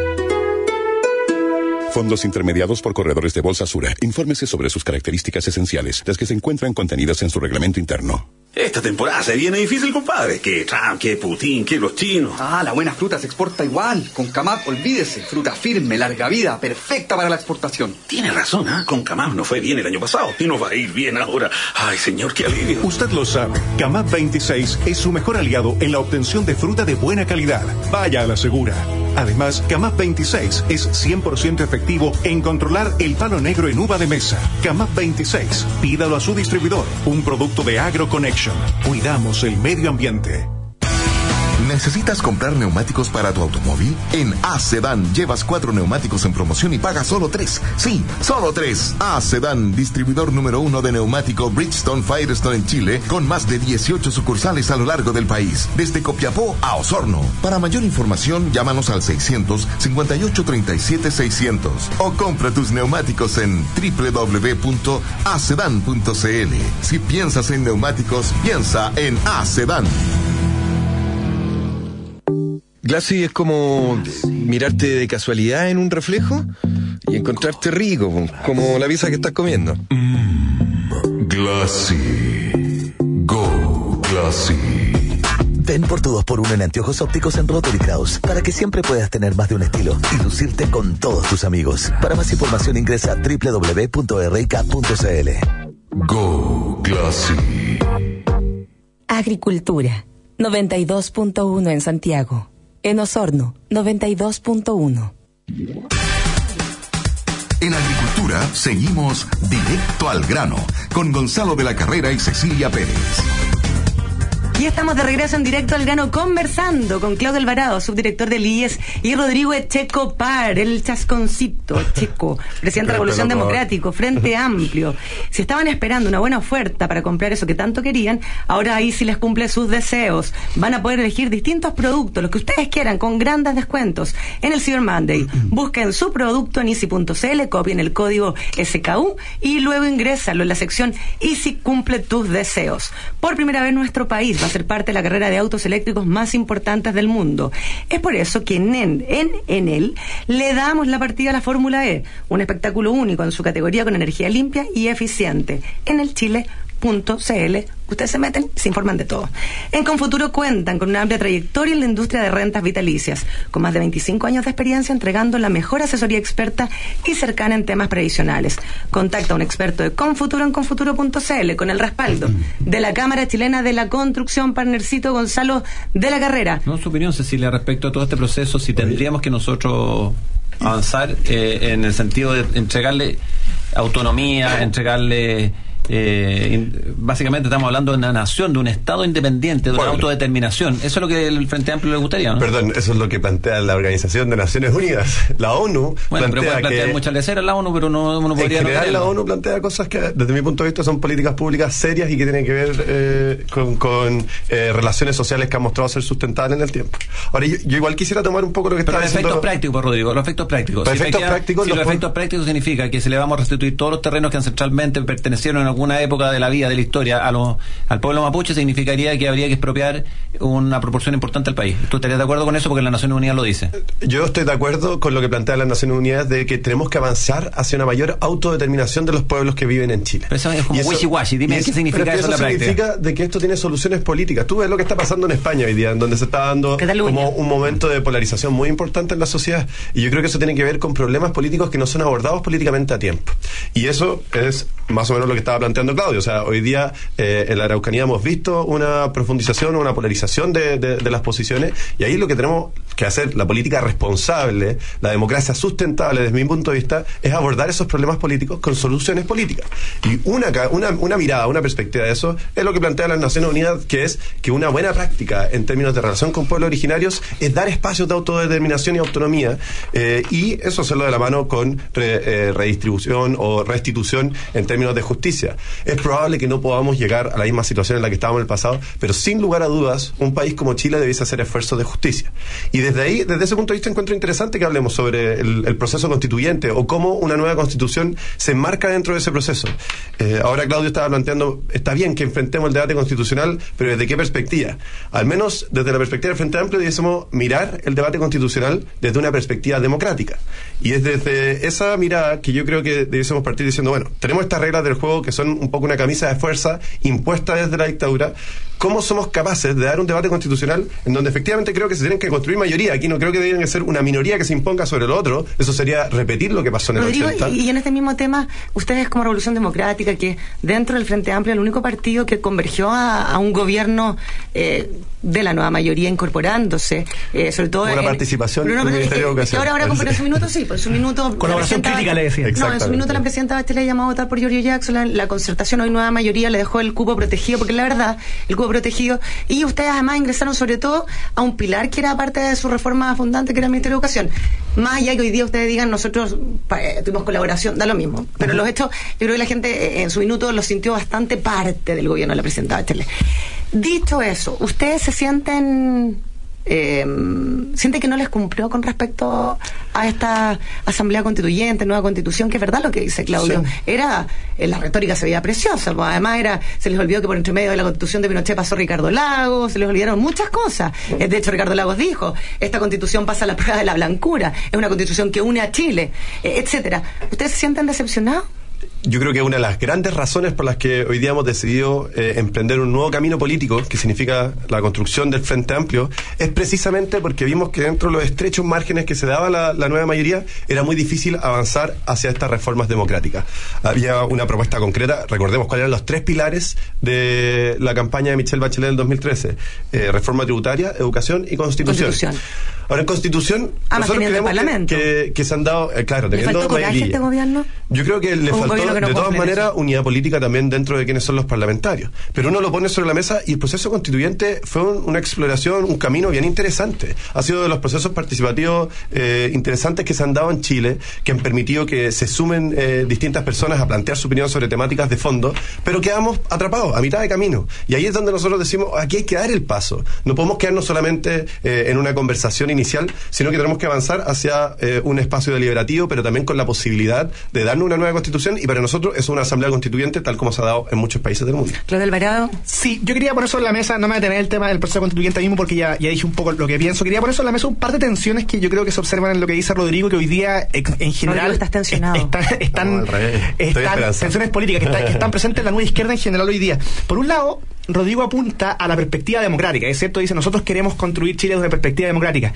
Fondos intermediados por corredores de Bolsa Sura. Infórmese sobre sus características esenciales, las que se encuentran contenidas en su reglamento interno. Esta temporada se viene difícil, compadre. Que Trump, que Putin, que los chinos. Ah, la buena fruta se exporta igual. Con Camap, olvídese. Fruta firme, larga vida, perfecta para la exportación. Tiene razón, ¿ah? Con Camap no fue bien el año pasado y nos va a ir bien ahora. Ay, señor, qué alivio. Usted lo sabe. Camap 26 es su mejor aliado en la obtención de fruta de buena calidad. Vaya a la segura. Además, Camap 26 es 100% efectivo en controlar el palo negro en uva de mesa. Camap 26. Pídalo a su distribuidor. Un producto de AgroConnection. Cuidamos el medio ambiente. ¿Necesitas comprar neumáticos para tu automóvil? En A-Sedan llevas cuatro neumáticos en promoción y pagas solo tres. Sí, solo tres. A-Sedan, distribuidor número uno de neumático Bridgestone Firestone en Chile, con más de 18 sucursales a lo largo del país, desde Copiapó a Osorno. Para mayor información, llámanos al 600 58 37 600 o compra tus neumáticos en www.acedan.cl. Si piensas en neumáticos, piensa en A-Sedan. Glassy es como mirarte de casualidad en un reflejo y encontrarte rico, como la pizza que estás comiendo. Mmm, Glassy. Go Glassy. Ven por tu 2x1 en anteojos ópticos en Rotary Kraus para que siempre puedas tener más de un estilo y lucirte con todos tus amigos. Para más información ingresa a www.rk.cl. Go Glassy. Agricultura 92.1 en Santiago. En Osorno, 92.1. En agricultura seguimos directo al grano con Gonzalo de la Carrera y Cecilia Pérez. Y estamos de regreso en directo al grano conversando con Claudio Alvarado, subdirector del IES, y Rodrigo Echeco Par, el chasconcito Checo, presidente de Revolución Democrático, Frente [LAUGHS] Amplio. Si estaban esperando una buena oferta para comprar eso que tanto querían, ahora ahí sí les cumple sus deseos. Van a poder elegir distintos productos, los que ustedes quieran, con grandes descuentos en el Cyber Monday. [CLEARS THROAT] Busquen su producto en easy.cl, copien el código SKU y luego ingrésenlo en la sección Easy cumple tus deseos. Por primera vez en nuestro país va ser parte de la carrera de autos eléctricos más importantes del mundo. Es por eso que en, en, en él le damos la partida a la Fórmula E, un espectáculo único en su categoría con energía limpia y eficiente. En el Chile .cl. Ustedes se meten y se informan de todo. En Confuturo cuentan con una amplia trayectoria en la industria de rentas vitalicias, con más de 25 años de experiencia entregando la mejor asesoría experta y cercana en temas previsionales. Contacta a un experto de Confuturo en confuturo.cl con el respaldo [CLEARS THROAT] de la Cámara Chilena de la Construcción, partnercito Gonzalo de la Carrera. No, su opinión, Cecilia, respecto a todo este proceso, si tendríamos que nosotros avanzar eh, en el sentido de entregarle autonomía, entregarle eh, básicamente estamos hablando de una nación, de un Estado independiente, de una autodeterminación. Eso es lo que el Frente Amplio le gustaría, ¿no? Perdón, eso es lo que plantea la Organización de Naciones Unidas. [LAUGHS] La ONU bueno, plantea pero puede plantear que, muchas leceras la ONU, pero no, uno podría en no general, la. ONU plantea cosas que, desde mi punto de vista, son políticas públicas serias y que tienen que ver eh, con, con, eh, relaciones sociales que han mostrado ser sustentables en el tiempo. Ahora, yo, yo igual quisiera tomar un poco lo que Pero está los diciendo. efectos prácticos, Rodrigo, los efectos prácticos. Los Si efectos prácticos si los los pon- efectos prácticos significa que se le vamos a restituir todos los terrenos que ancestralmente pertenecieron en alguna época de la vida, de la historia, a los, al pueblo mapuche, significaría que habría que expropiar una proporción importante al país. ¿Tú estarías de acuerdo con eso? Porque la Nación Unida lo dice. Yo estoy de acuerdo con lo que plantea las Naciones Unidas de que tenemos que avanzar hacia una mayor autodeterminación de los pueblos que viven en Chile. Pero eso es como wishy-washy. Dime qué significa pero eso en la práctica. significa de que esto tiene soluciones políticas. Tú ves lo que está pasando en España hoy día, en donde se está dando como un momento de polarización muy importante en la sociedad. Y yo creo que eso tiene que ver con problemas políticos que no son abordados políticamente a tiempo. Y eso es más o menos lo que estaba estaba planteando Claudio. O sea, hoy día eh, en la Araucanía hemos visto una profundización una polarización de, de, las posiciones y ahí lo que tenemos que hacer, la política responsable, la democracia sustentable desde mi punto de vista, es abordar esos problemas políticos con soluciones políticas. Y una, una, mirada, una perspectiva de eso es lo que plantea las Naciones Unidas, que es que una buena práctica en términos de relación con pueblos originarios es dar espacios de autodeterminación y autonomía eh, y eso hacerlo de la mano con eh, redistribución o restitución en términos de justicia. Es probable que no podamos llegar a la misma situación en la que estábamos en el pasado, pero sin lugar a dudas, un país como Chile debiese hacer esfuerzos de justicia. Y desde ahí, desde ese punto de vista, encuentro interesante que hablemos sobre el, proceso constituyente o cómo una nueva constitución se enmarca dentro de ese proceso. Eh, ahora Claudio estaba planteando, está bien que enfrentemos el debate constitucional, pero ¿desde qué perspectiva? Al menos desde la perspectiva del Frente Amplio debiésemos mirar el debate constitucional desde una perspectiva democrática. Y es desde esa mirada que yo creo que debiésemos partir diciendo, bueno, tenemos estas reglas del juego que son un poco una camisa de fuerza impuesta desde la dictadura, ¿cómo somos capaces de dar un debate constitucional en donde efectivamente creo que se tienen que construir mayoría? Aquí no creo que deberían ser una minoría que se imponga sobre el otro, eso sería repetir lo que pasó en el Rodrigo, Y, en este mismo tema, ustedes como Revolución Democrática, que dentro del Frente Amplio, el único partido que convergió a, un gobierno eh, de la nueva mayoría incorporándose, eh, sobre todo... Una participación no, Ahora, ahora, con su minuto, sí, por su minuto... [LAUGHS] Colaboración crítica, le decía. No, en su minuto la presidenta Bachelet llamó a votar por Giorgio Jackson, la, concertación hoy nueva mayoría le dejó el cupo protegido, porque la verdad, el cupo protegido, y ustedes además ingresaron sobre todo a un pilar que era parte de su reforma fundante, que era el Ministerio de Educación. Más allá que hoy día ustedes digan, nosotros eh, tuvimos colaboración, da lo mismo. Pero los hechos, yo creo que la gente eh, en su minuto lo sintió bastante parte del gobierno de la presidenta Bachelet. Dicho eso, ¿ustedes se sienten eh, siente que no les cumplió con respecto a esta asamblea constituyente, nueva constitución, que es verdad lo que dice Claudio. Era, eh, la retórica se veía preciosa, pues, además era, se les olvidó que por entre medio de la constitución de Pinochet pasó Ricardo Lagos, se les olvidaron muchas cosas. De hecho, Ricardo Lagos dijo, esta constitución pasa la prueba de la blancura, es una constitución que une a Chile, etcétera. ¿Ustedes se sienten decepcionados? Yo creo que una de las grandes razones por las que hoy día hemos decidido eh, emprender un nuevo camino político, que significa la construcción del Frente Amplio, es precisamente porque vimos que dentro de los estrechos márgenes que se daba la, nueva mayoría, era muy difícil avanzar hacia estas reformas democráticas. Había una propuesta concreta, recordemos cuáles eran los tres pilares de la campaña de Michelle Bachelet del 2013, eh, reforma tributaria, educación y constitución. Ahora, en Constitución, ah, nosotros creemos que, que, se han dado, eh, claro, teniendo ¿Le faltó coraje a este gobierno? Yo creo que le faltó, de todas maneras, unidad política también dentro de quienes son los parlamentarios. Pero uno lo pone sobre la mesa y el proceso constituyente fue una exploración, un camino bien interesante. Ha sido de los procesos participativos eh, interesantes que se han dado en Chile, que han permitido que se sumen eh, distintas personas a plantear su opinión sobre temáticas de fondo, pero quedamos atrapados a mitad de camino. Y ahí es donde nosotros decimos, aquí hay que dar el paso. No podemos quedarnos solamente en una conversación inicial, sino que tenemos que avanzar hacia eh, un espacio deliberativo, pero también con la posibilidad de darnos una nueva constitución y para nosotros es una asamblea constituyente tal como se ha dado en muchos países del mundo. Claudio Alvarado. Sí, yo quería poner sobre la mesa, no me voy a tener el tema del proceso constituyente mismo porque ya, ya dije un poco lo que pienso, quería poner sobre la mesa un par de tensiones que yo creo que se observan en lo que dice Rodrigo, que hoy día en general estás tensionado. están, están, tensiones políticas que, que están presentes en la nueva izquierda en general hoy día. Por un lado, Rodrigo apunta a la perspectiva democrática, es cierto, dice, nosotros queremos construir Chile desde una perspectiva democrática.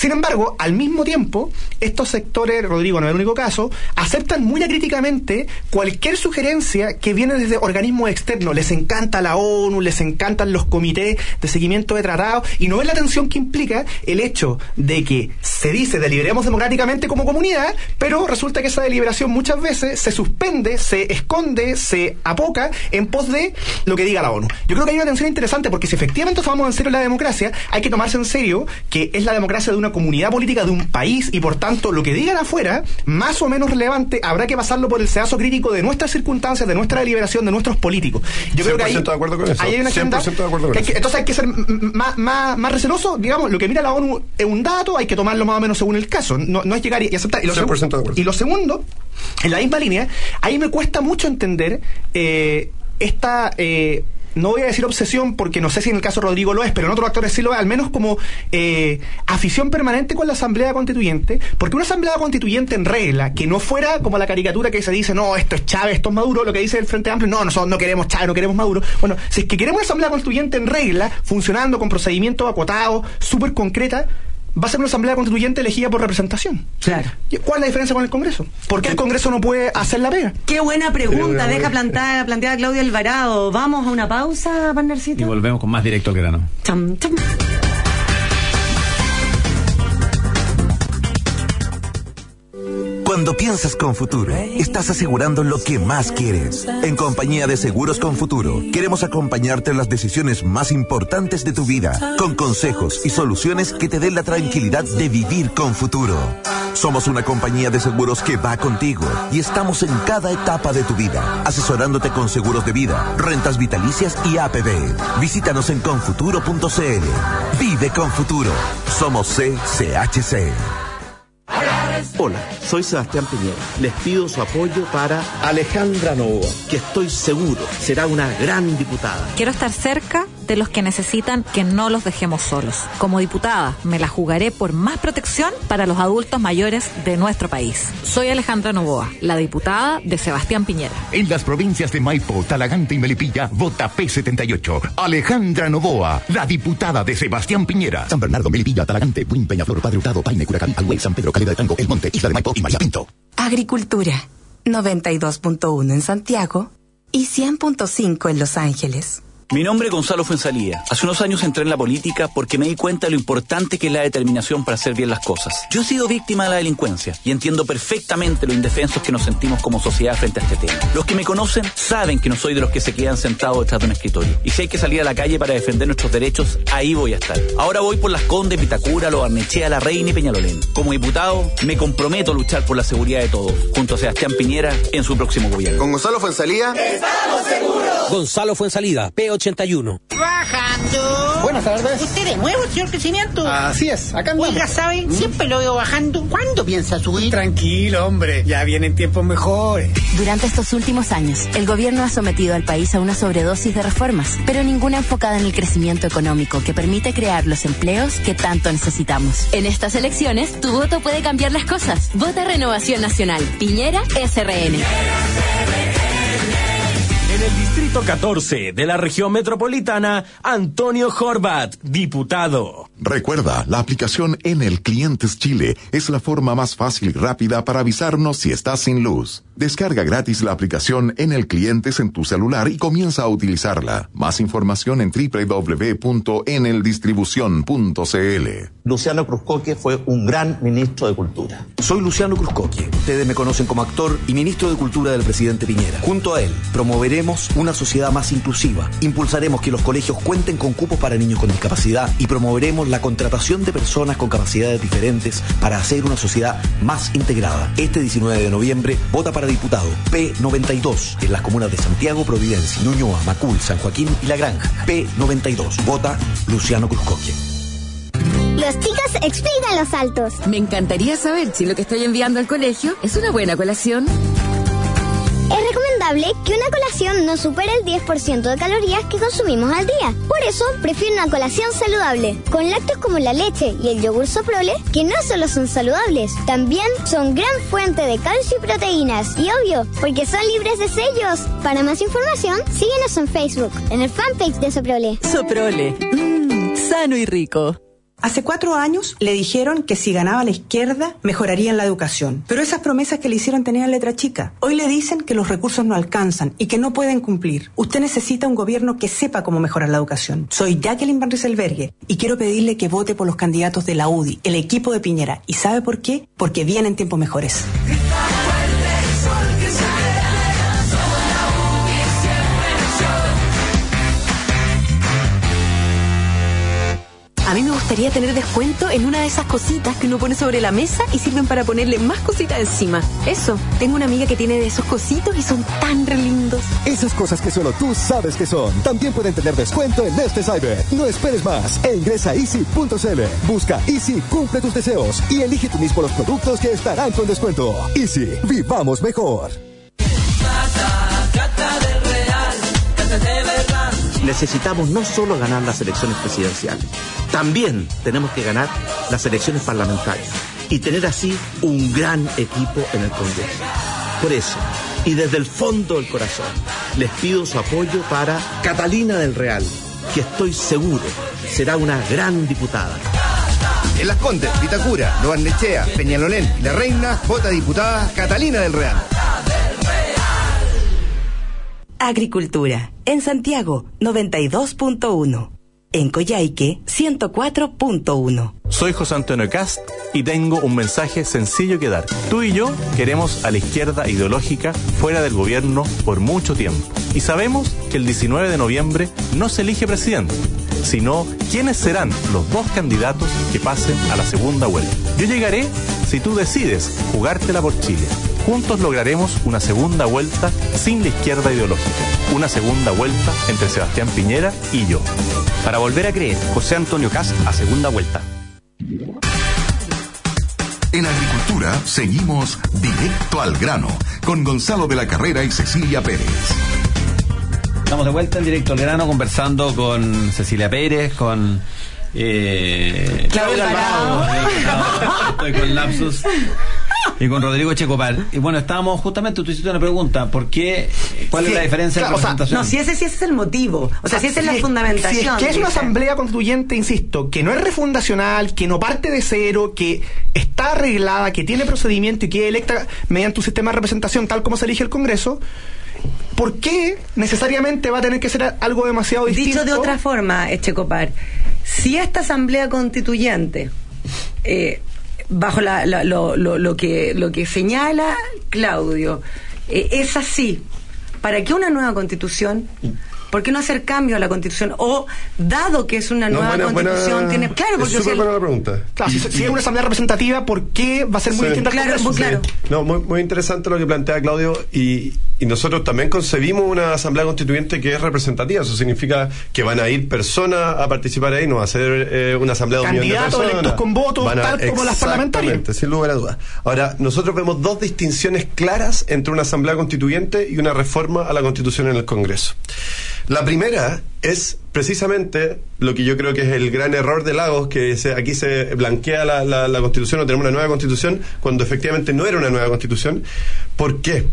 Sin embargo, al mismo tiempo, estos sectores, Rodrigo no es el único caso, aceptan muy acríticamente cualquier sugerencia que viene desde organismos externos. Les encanta la ONU, les encantan los comités de seguimiento de tratados y no ven la tensión que implica el hecho de que se dice deliberemos democráticamente como comunidad, pero resulta que esa deliberación muchas veces se suspende, se esconde, se apoca en pos de lo que diga la ONU. Yo creo que hay una tensión interesante porque si efectivamente tomamos en serio la democracia, hay que tomarse en serio que es la democracia de una comunidad política de un país y por tanto lo que digan afuera, más o menos relevante, habrá que pasarlo por el sedazo crítico de nuestras circunstancias, de nuestra deliberación, de nuestros políticos. Yo creo que ahí, de acuerdo con eso. hay una agenda de acuerdo con eso. entonces hay que ser más, más, más receloso, digamos, lo que mira la ONU es un dato, hay que tomarlo más o menos según el caso, no, no es llegar y, aceptar. Y lo, y lo segundo, en la misma línea, ahí me cuesta mucho entender eh, esta... Eh, no voy a decir obsesión porque no sé si en el caso de Rodrigo lo es, pero en otros actores sí lo es, al menos como eh, afición permanente con la Asamblea Constituyente, porque una Asamblea Constituyente en regla, que no fuera como la caricatura que se dice, no, esto es Chávez, esto es Maduro, lo que dice el Frente Amplio, no, nosotros no queremos Chávez, no queremos Maduro. Bueno, si es que queremos una Asamblea Constituyente en regla, funcionando con procedimientos acotados, súper concreta, va a ser una asamblea constituyente elegida por representación. Claro. ¿Cuál es la diferencia con el Congreso? ¿Por qué el Congreso no puede hacer la pega? Qué buena pregunta, deja plantada, planteada Claudia Alvarado. Vamos a una pausa, partnercito. Y volvemos con más directo al grano. Cham, cham. Cuando piensas con futuro, estás asegurando lo que más quieres. En compañía de Seguros con Futuro, queremos acompañarte en las decisiones más importantes de tu vida, con consejos y soluciones que te den la tranquilidad de vivir con futuro. Somos una compañía de seguros que va contigo y estamos en cada etapa de tu vida, asesorándote con seguros de vida, rentas vitalicias y APB. Visítanos en confuturo.cl. Vive con futuro. Somos CCHC. Hola, soy Sebastián Piñera. Les pido su apoyo para Alejandra Novoa, que estoy seguro será una gran diputada. Quiero estar cerca de los que necesitan que no los dejemos solos. Como diputada, me la jugaré por más protección para los adultos mayores de nuestro país. Soy Alejandra Novoa, la diputada de Sebastián Piñera. En las provincias de Maipo, Talagante y Melipilla, vota P78. Alejandra Novoa, la diputada de Sebastián Piñera. San Bernardo, Melipilla, Talagante, Buin, Peñaflor, Padre Hurtado, Paine, Curacaví, Alhuey, San Pedro, Calera de Tango, El Monte, Isla de Maipo y María Pinto. Agricultura. 92.1 en Santiago y 100.5 en Los Ángeles. Mi nombre es Gonzalo Fuensalía. Hace unos años entré en la política porque me di cuenta de lo importante que es la determinación para hacer bien las cosas. Yo he sido víctima de la delincuencia y entiendo perfectamente lo indefensos que nos sentimos como sociedad frente a este tema. Los que me conocen saben que no soy de los que se quedan sentados detrás de un escritorio. Y si hay que salir a la calle para defender nuestros derechos, ahí voy a estar. Ahora voy por las Condes, Vitacura, Lo Barnechea, La Reina y Peñalolén. Como diputado, me comprometo a luchar por la seguridad de todos, junto a Sebastián Piñera en su próximo gobierno. Con Gonzalo Fuensalía. ¡Estamos seguros! Gonzalo Fuensalida, P81. Bajando. Buenas tardes. ¿Usted de nuevo, señor Crecimiento? Así es, acá andamos. Oiga, ¿sabe? Siempre lo veo bajando. ¿Cuándo piensa subir? Tranquilo, hombre. Ya vienen tiempos mejores. Durante estos últimos años, el gobierno ha sometido al país a una sobredosis de reformas, pero ninguna enfocada en el crecimiento económico que permite crear los empleos que tanto necesitamos. En estas elecciones, tu voto puede cambiar las cosas. Vota Renovación Nacional. Piñera SRN. En el Distrito 14 de la región metropolitana, Antonio Horvat, diputado. Recuerda, la aplicación en el Clientes Chile es la forma más fácil y rápida para avisarnos si estás sin luz. Descarga gratis la aplicación en el Clientes en tu celular y comienza a utilizarla. Más información en www.eneldistribución.cl. Luciano Cruzcoque fue un gran ministro de Cultura. Soy Luciano Cruzcoque. Ustedes me conocen como actor y ministro de Cultura del presidente Piñera. Junto a él, promoveremos una sociedad más inclusiva. Impulsaremos que los colegios cuenten con cupos para niños con discapacidad y promoveremos la contratación de personas con capacidades diferentes para hacer una sociedad más integrada. Este 19 de noviembre, vota para diputado P92 en las comunas de Santiago, Providencia, Ñuñoa, Macul, San Joaquín y La Granja. P92. Vota Luciano Cruzcoque. Los chicos explican los saltos. Me encantaría saber si lo que estoy enviando al colegio es una buena colación. Que una colación no supere el 10% de calorías que consumimos al día. Por eso, prefiero una colación saludable, con lácteos como la leche y el yogur soprole, que no solo son saludables, también son gran fuente de calcio y proteínas. Y obvio, porque son libres de sellos. Para más información, síguenos en Facebook, en el fanpage de Soprole. Soprole. Mmm, sano y rico. Hace cuatro años le dijeron que si ganaba la izquierda mejoraría la educación. Pero esas promesas que le hicieron tenían letra chica. Hoy le dicen que los recursos no alcanzan y que no pueden cumplir. Usted necesita un gobierno que sepa cómo mejorar la educación. Soy Jacqueline Van Rieselberghe y quiero pedirle que vote por los candidatos de la UDI, el equipo de Piñera. ¿Y sabe por qué? Porque vienen tiempos mejores. A mí me gustaría tener descuento en una de esas cositas que uno pone sobre la mesa y sirven para ponerle más cositas encima. Eso, tengo una amiga que tiene de esos cositos y son tan re lindos. Esas cosas que solo tú sabes que son. También pueden tener descuento en este cyber. No esperes más e ingresa a easy.cl. Busca Easy, cumple tus deseos y elige tú mismo los productos que estarán con descuento. Easy, vivamos mejor. Necesitamos no solo ganar las elecciones presidenciales, también tenemos que ganar las elecciones parlamentarias y tener así un gran equipo en el Congreso. Por eso, y desde el fondo del corazón, les pido su apoyo para Catalina del Real, que estoy seguro será una gran diputada. En Las Condes, Vitacura, Lo Barnechea, Peñalolén y La Reina, vota diputada Catalina del Real. Agricultura. En Santiago, 92.1. En Coyhaique, 104.1. Soy José Antonio Cast y tengo un mensaje sencillo que dar. Tú y yo queremos a la izquierda ideológica fuera del gobierno por mucho tiempo. Y sabemos que el 19 de noviembre no se elige presidente, sino quiénes serán los dos candidatos que pasen a la segunda vuelta. Yo llegaré si tú decides jugártela por Chile. Juntos lograremos una segunda vuelta sin la izquierda ideológica. Una segunda vuelta entre Sebastián Piñera y yo. Para volver a creer, José Antonio Cast a segunda vuelta. En agricultura seguimos directo al grano con Gonzalo de la Carrera y Cecilia Pérez. Estamos de vuelta en directo al grano conversando con Cecilia Pérez, con eh, Claudio Alvarado. Estoy con lapsus. Y con Rodrigo Checopar. Y bueno, estábamos justamente, tú hiciste una pregunta, ¿por qué? ¿Cuál es la diferencia claro, de o sea, representación? no, si ese, si ese es el motivo. O sea, si esa es la Si es- fundamentación. Si es que es una asamblea constituyente, insisto, que no es refundacional, que no parte de cero, que está arreglada, que tiene procedimiento y que es electa mediante un sistema de representación tal como se elige el Congreso, ¿por qué necesariamente va a tener que ser algo demasiado distinto? Dicho de otra forma, Echecopar, si esta asamblea constituyente, eh, bajo la- lo, lo- lo que, lo que señala Claudio, eh, es así, ¿para qué una nueva constitución? ¿Por qué no hacer cambio a la constitución? O, dado que es una No, nueva buena- buena- constitución, tiene. Claro, es porque súper si el- buena la pregunta. Claro, si, si es una asamblea representativa, ¿por qué va a ser muy Sí. distinta al Claro, Congreso? muy claro. No, muy, muy interesante lo que plantea Claudio y, y nosotros también concebimos una asamblea constituyente que es representativa. Eso significa que van a ir personas a participar ahí, no va a ser eh, una asamblea de un millón de Candidatos personas. electos con votos, Van a- tal como las parlamentarias. Exactamente, sin lugar a dudas. Ahora, nosotros vemos dos distinciones claras entre una asamblea constituyente y una reforma a la constitución en el Congreso. La primera es precisamente lo que yo creo que es el gran error de Lagos, que se- aquí se blanquea la, la- la constitución o tenemos una nueva constitución cuando efectivamente no era una nueva constitución. ¿Por qué?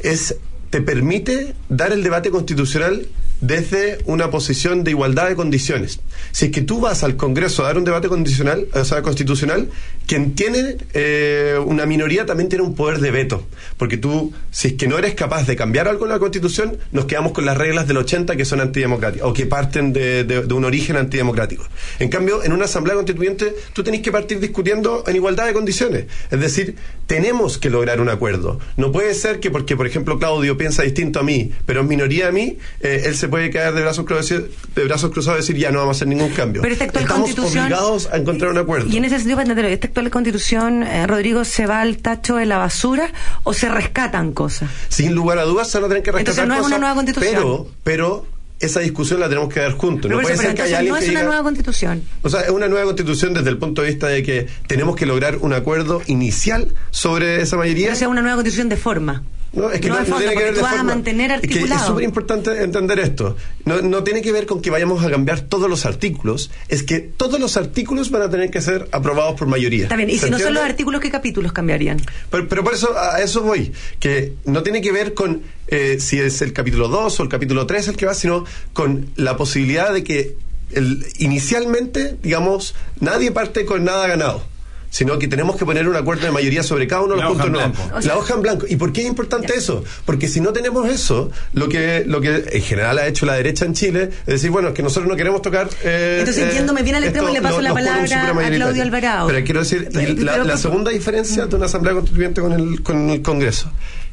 Es, te permite dar el debate constitucional desde una posición de igualdad de condiciones. Si es que tú vas al Congreso a dar un debate condicional, o sea, constitucional, quien tiene eh, una minoría también tiene un poder de veto. Porque tú, si es que no eres capaz de cambiar algo en la Constitución, nos quedamos con las reglas del 80 que son antidemocráticas o que parten de, de- de un origen antidemocrático. En cambio, en una Asamblea Constituyente, tú tenés que partir discutiendo en igualdad de condiciones. Es decir, tenemos que lograr un acuerdo. No puede ser que porque, por ejemplo, Claudio piensa distinto a mí, pero es minoría a mí, eh, él se puede quedar de brazos, cruzados, de brazos cruzados y decir ya no vamos a hacer ningún cambio. Pero actual Estamos obligados a encontrar un acuerdo. Y en ese sentido, para entenderlo, ¿esta actual constitución, eh, Rodrigo, se va al tacho de la basura o se rescatan cosas? Sin lugar a dudas se van a tener que rescatar Entonces no es una nueva constitución. Pero, pero esa discusión la tenemos que dar juntos. No puede ser que haya alguien no que es una diga- nueva constitución. O sea, es una nueva constitución desde el punto de vista de que tenemos que lograr un acuerdo inicial sobre esa mayoría. Sea, una nueva constitución de forma. No, es que no, no fondo, tiene que ver de tú vas a forma- mantener es que articulado. es súper importante entender esto. No, no tiene que ver con que vayamos a cambiar todos los artículos, es que todos los artículos van a tener que ser aprobados por mayoría. Está bien, y ¿Se si no son los artículos, ¿qué capítulos cambiarían? Pero, pero por eso, a eso voy, que no tiene que ver con eh, si es el capítulo 2 o el capítulo 3 el que va, sino con la posibilidad de que el- inicialmente, digamos, nadie parte con nada ganado. Sino que tenemos que poner un acuerdo de mayoría sobre cada uno de los puntos nuevos. blanco. O sea- la hoja en blanco. ¿Y por qué es importante eso? Porque si no tenemos eso, lo que, lo que en general ha hecho la derecha en Chile es decir, bueno, es que nosotros no queremos tocar. eh, Entonces, yéndome bien al extremo, esto, le paso lo- la palabra a. Claudio Alvarado. Pero quiero decir, y Pero- la, pero- la segunda diferencia de una asamblea constituyente con el, con el Congreso.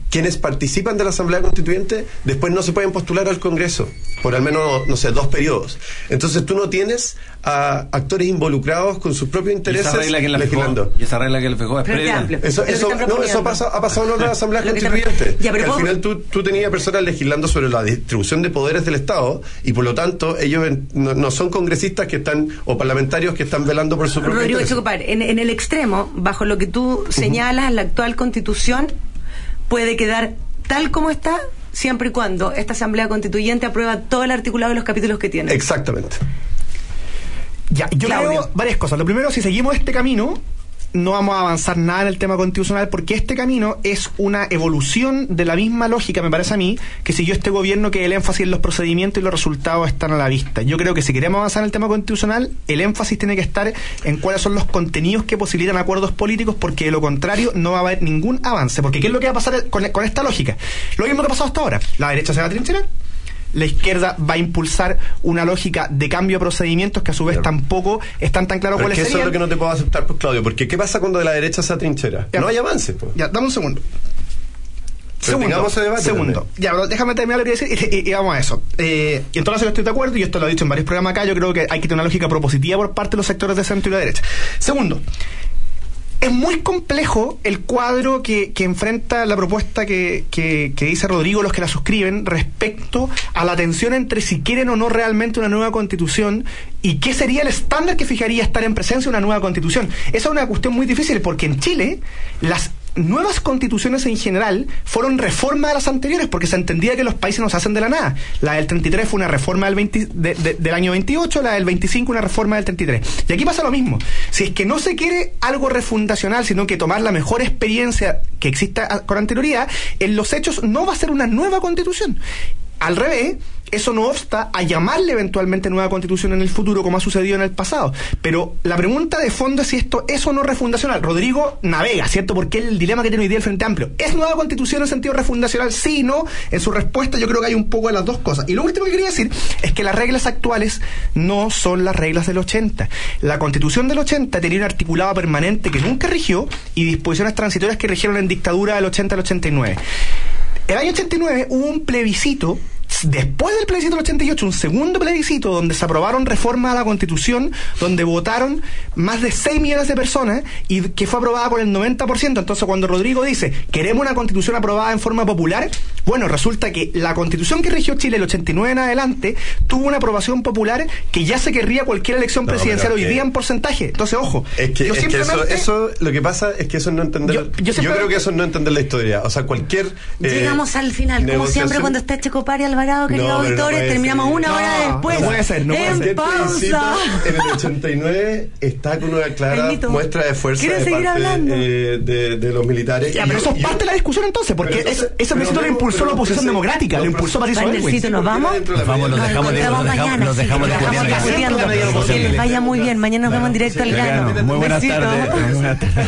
Quienes participan de la Asamblea Constituyente después no se pueden postular al Congreso por al menos, no sé, dos periodos. Entonces tú no tienes a actores involucrados con sus propios Y intereses esa regla que la legislando. fijó, y esa regla que le fijó es Pero previa. Eso, eso, no, eso pasa- ha pasado en otras asambleas constituyentes. Ya, pero que al final tú, tú tenías personas legislando sobre la distribución de poderes del Estado y por lo tanto ellos no, no son congresistas que están o parlamentarios que están velando por su propio Rodrigo interés. Chocopar, en, en el extremo, bajo lo que tú señalas, la actual constitución puede quedar tal como está siempre y cuando esta asamblea constituyente aprueba todo el articulado de los capítulos que tiene. Exactamente. Ya, yo Claudio. creo varias cosas. Lo primero, si seguimos este camino, no vamos a avanzar nada en el tema constitucional porque este camino es una evolución de la misma lógica, me parece a mí, que siguió este gobierno que el énfasis en los procedimientos y los resultados están a la vista. Yo creo que si queremos avanzar en el tema constitucional, el énfasis tiene que estar en cuáles son los contenidos que posibilitan acuerdos políticos porque de lo contrario no va a haber ningún avance. Porque ¿qué es lo que va a pasar con, con esta lógica? Lo mismo que ha pasado hasta ahora. La derecha se va a trincherar, la izquierda va a impulsar una lógica de cambio de procedimientos que a su vez tampoco están tan claros cuáles es que eso es serían. lo que no te puedo aceptar, pues Claudio, porque ¿qué pasa cuando de la derecha se atrinchera? Ya. No hay avance, pues. Ya, dame un segundo. Pero tengamos ese debate segundo. Ya, déjame terminar lo que decir y, y- y vamos a eso. Eh, y entonces yo estoy de acuerdo, y esto lo he dicho en varios programas acá, yo creo que hay que tener una lógica propositiva por parte de los sectores de centro y la derecha. Segundo, es muy complejo el cuadro que, enfrenta la propuesta que, que- que dice Rodrigo, los que la suscriben, respecto a la tensión entre si quieren o no realmente una nueva constitución y qué sería el estándar que fijaría estar en presencia de una nueva constitución. Esa es una cuestión muy difícil porque en Chile las nuevas constituciones en general fueron reforma de las anteriores porque se entendía que los países no se hacen de la nada. La del 33 fue una reforma del, 20 de- de- del año 28, la del 25 una reforma del 33. Y aquí pasa lo mismo. Si es que no se quiere algo refundacional, sino que tomar la mejor experiencia que exista con anterioridad, en los hechos no va a ser una nueva constitución. Al revés, eso no obsta a llamarle eventualmente nueva constitución en el futuro, como ha sucedido en el pasado. Pero la pregunta de fondo es si esto es o no refundacional. Rodrigo navega, ¿cierto? Porque el dilema que tiene hoy día el Frente Amplio. ¿Es nueva constitución en sentido refundacional? Sí, no. En su respuesta yo creo que hay un poco de las dos cosas. Y lo último que quería decir es que las reglas actuales no son las reglas del 80. La constitución del 80 tenía un articulado permanente que nunca rigió y disposiciones transitorias que rigieron en dictadura del 80 al 89. El año 89 hubo un plebiscito, después del plebiscito del 88, un segundo plebiscito donde se aprobaron reformas a la Constitución, donde votaron más de 6 millones de personas y que fue aprobada con el 90%. Entonces, cuando Rodrigo dice, queremos una Constitución aprobada en forma popular, bueno, resulta que la Constitución que rigió Chile el 89 en adelante tuvo una aprobación popular que ya se querría cualquier elección No, presidencial hoy que- día en porcentaje. Entonces, ojo, Es que, yo es que eso, lo que pasa es que eso es no entender. Yo- Yo, yo creo que eso es no entender la historia. O sea, cualquier. eh, Llegamos al final, como siempre, cuando está Checopar y Alvarado, queridos No, no auditores, puede terminamos ser. una hora No, después. no puede ser, no puede en ser. Pausa. En el 89 está con una clara Benito, muestra de fuerza ¿quieres de seguir parte hablando? eh, de, de los militares. Ya, Y pero yo- eso es parte de la discusión entonces, porque entonces- plebiscito pero lo impulsó la oposición democrática, lo no, impulsó Vandercito, Elwin. nos vamos. de Nos vamos, medida- dejamos de- dejamos- nos de dejamos medida Que les vaya muy bien. Mañana nos vemos en directo al grano. Muy buenas Besito. tardes. [LAUGHS] Buenas tardes.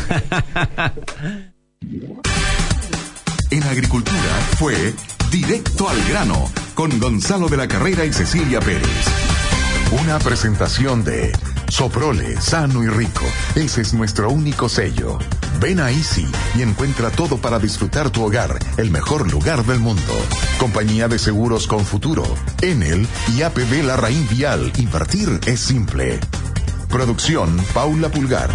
En agricultura fue Directo al grano con Gonzalo de la Carrera y Cecilia Pérez. Una presentación de Soprole, sano y rico. Ese es nuestro único sello. Ven a Easy y encuentra todo para disfrutar tu hogar, el mejor lugar del mundo. Compañía de Seguros con Futuro. Enel y APB La Raín Vial. Invertir es simple. Producción Paula Pulgar.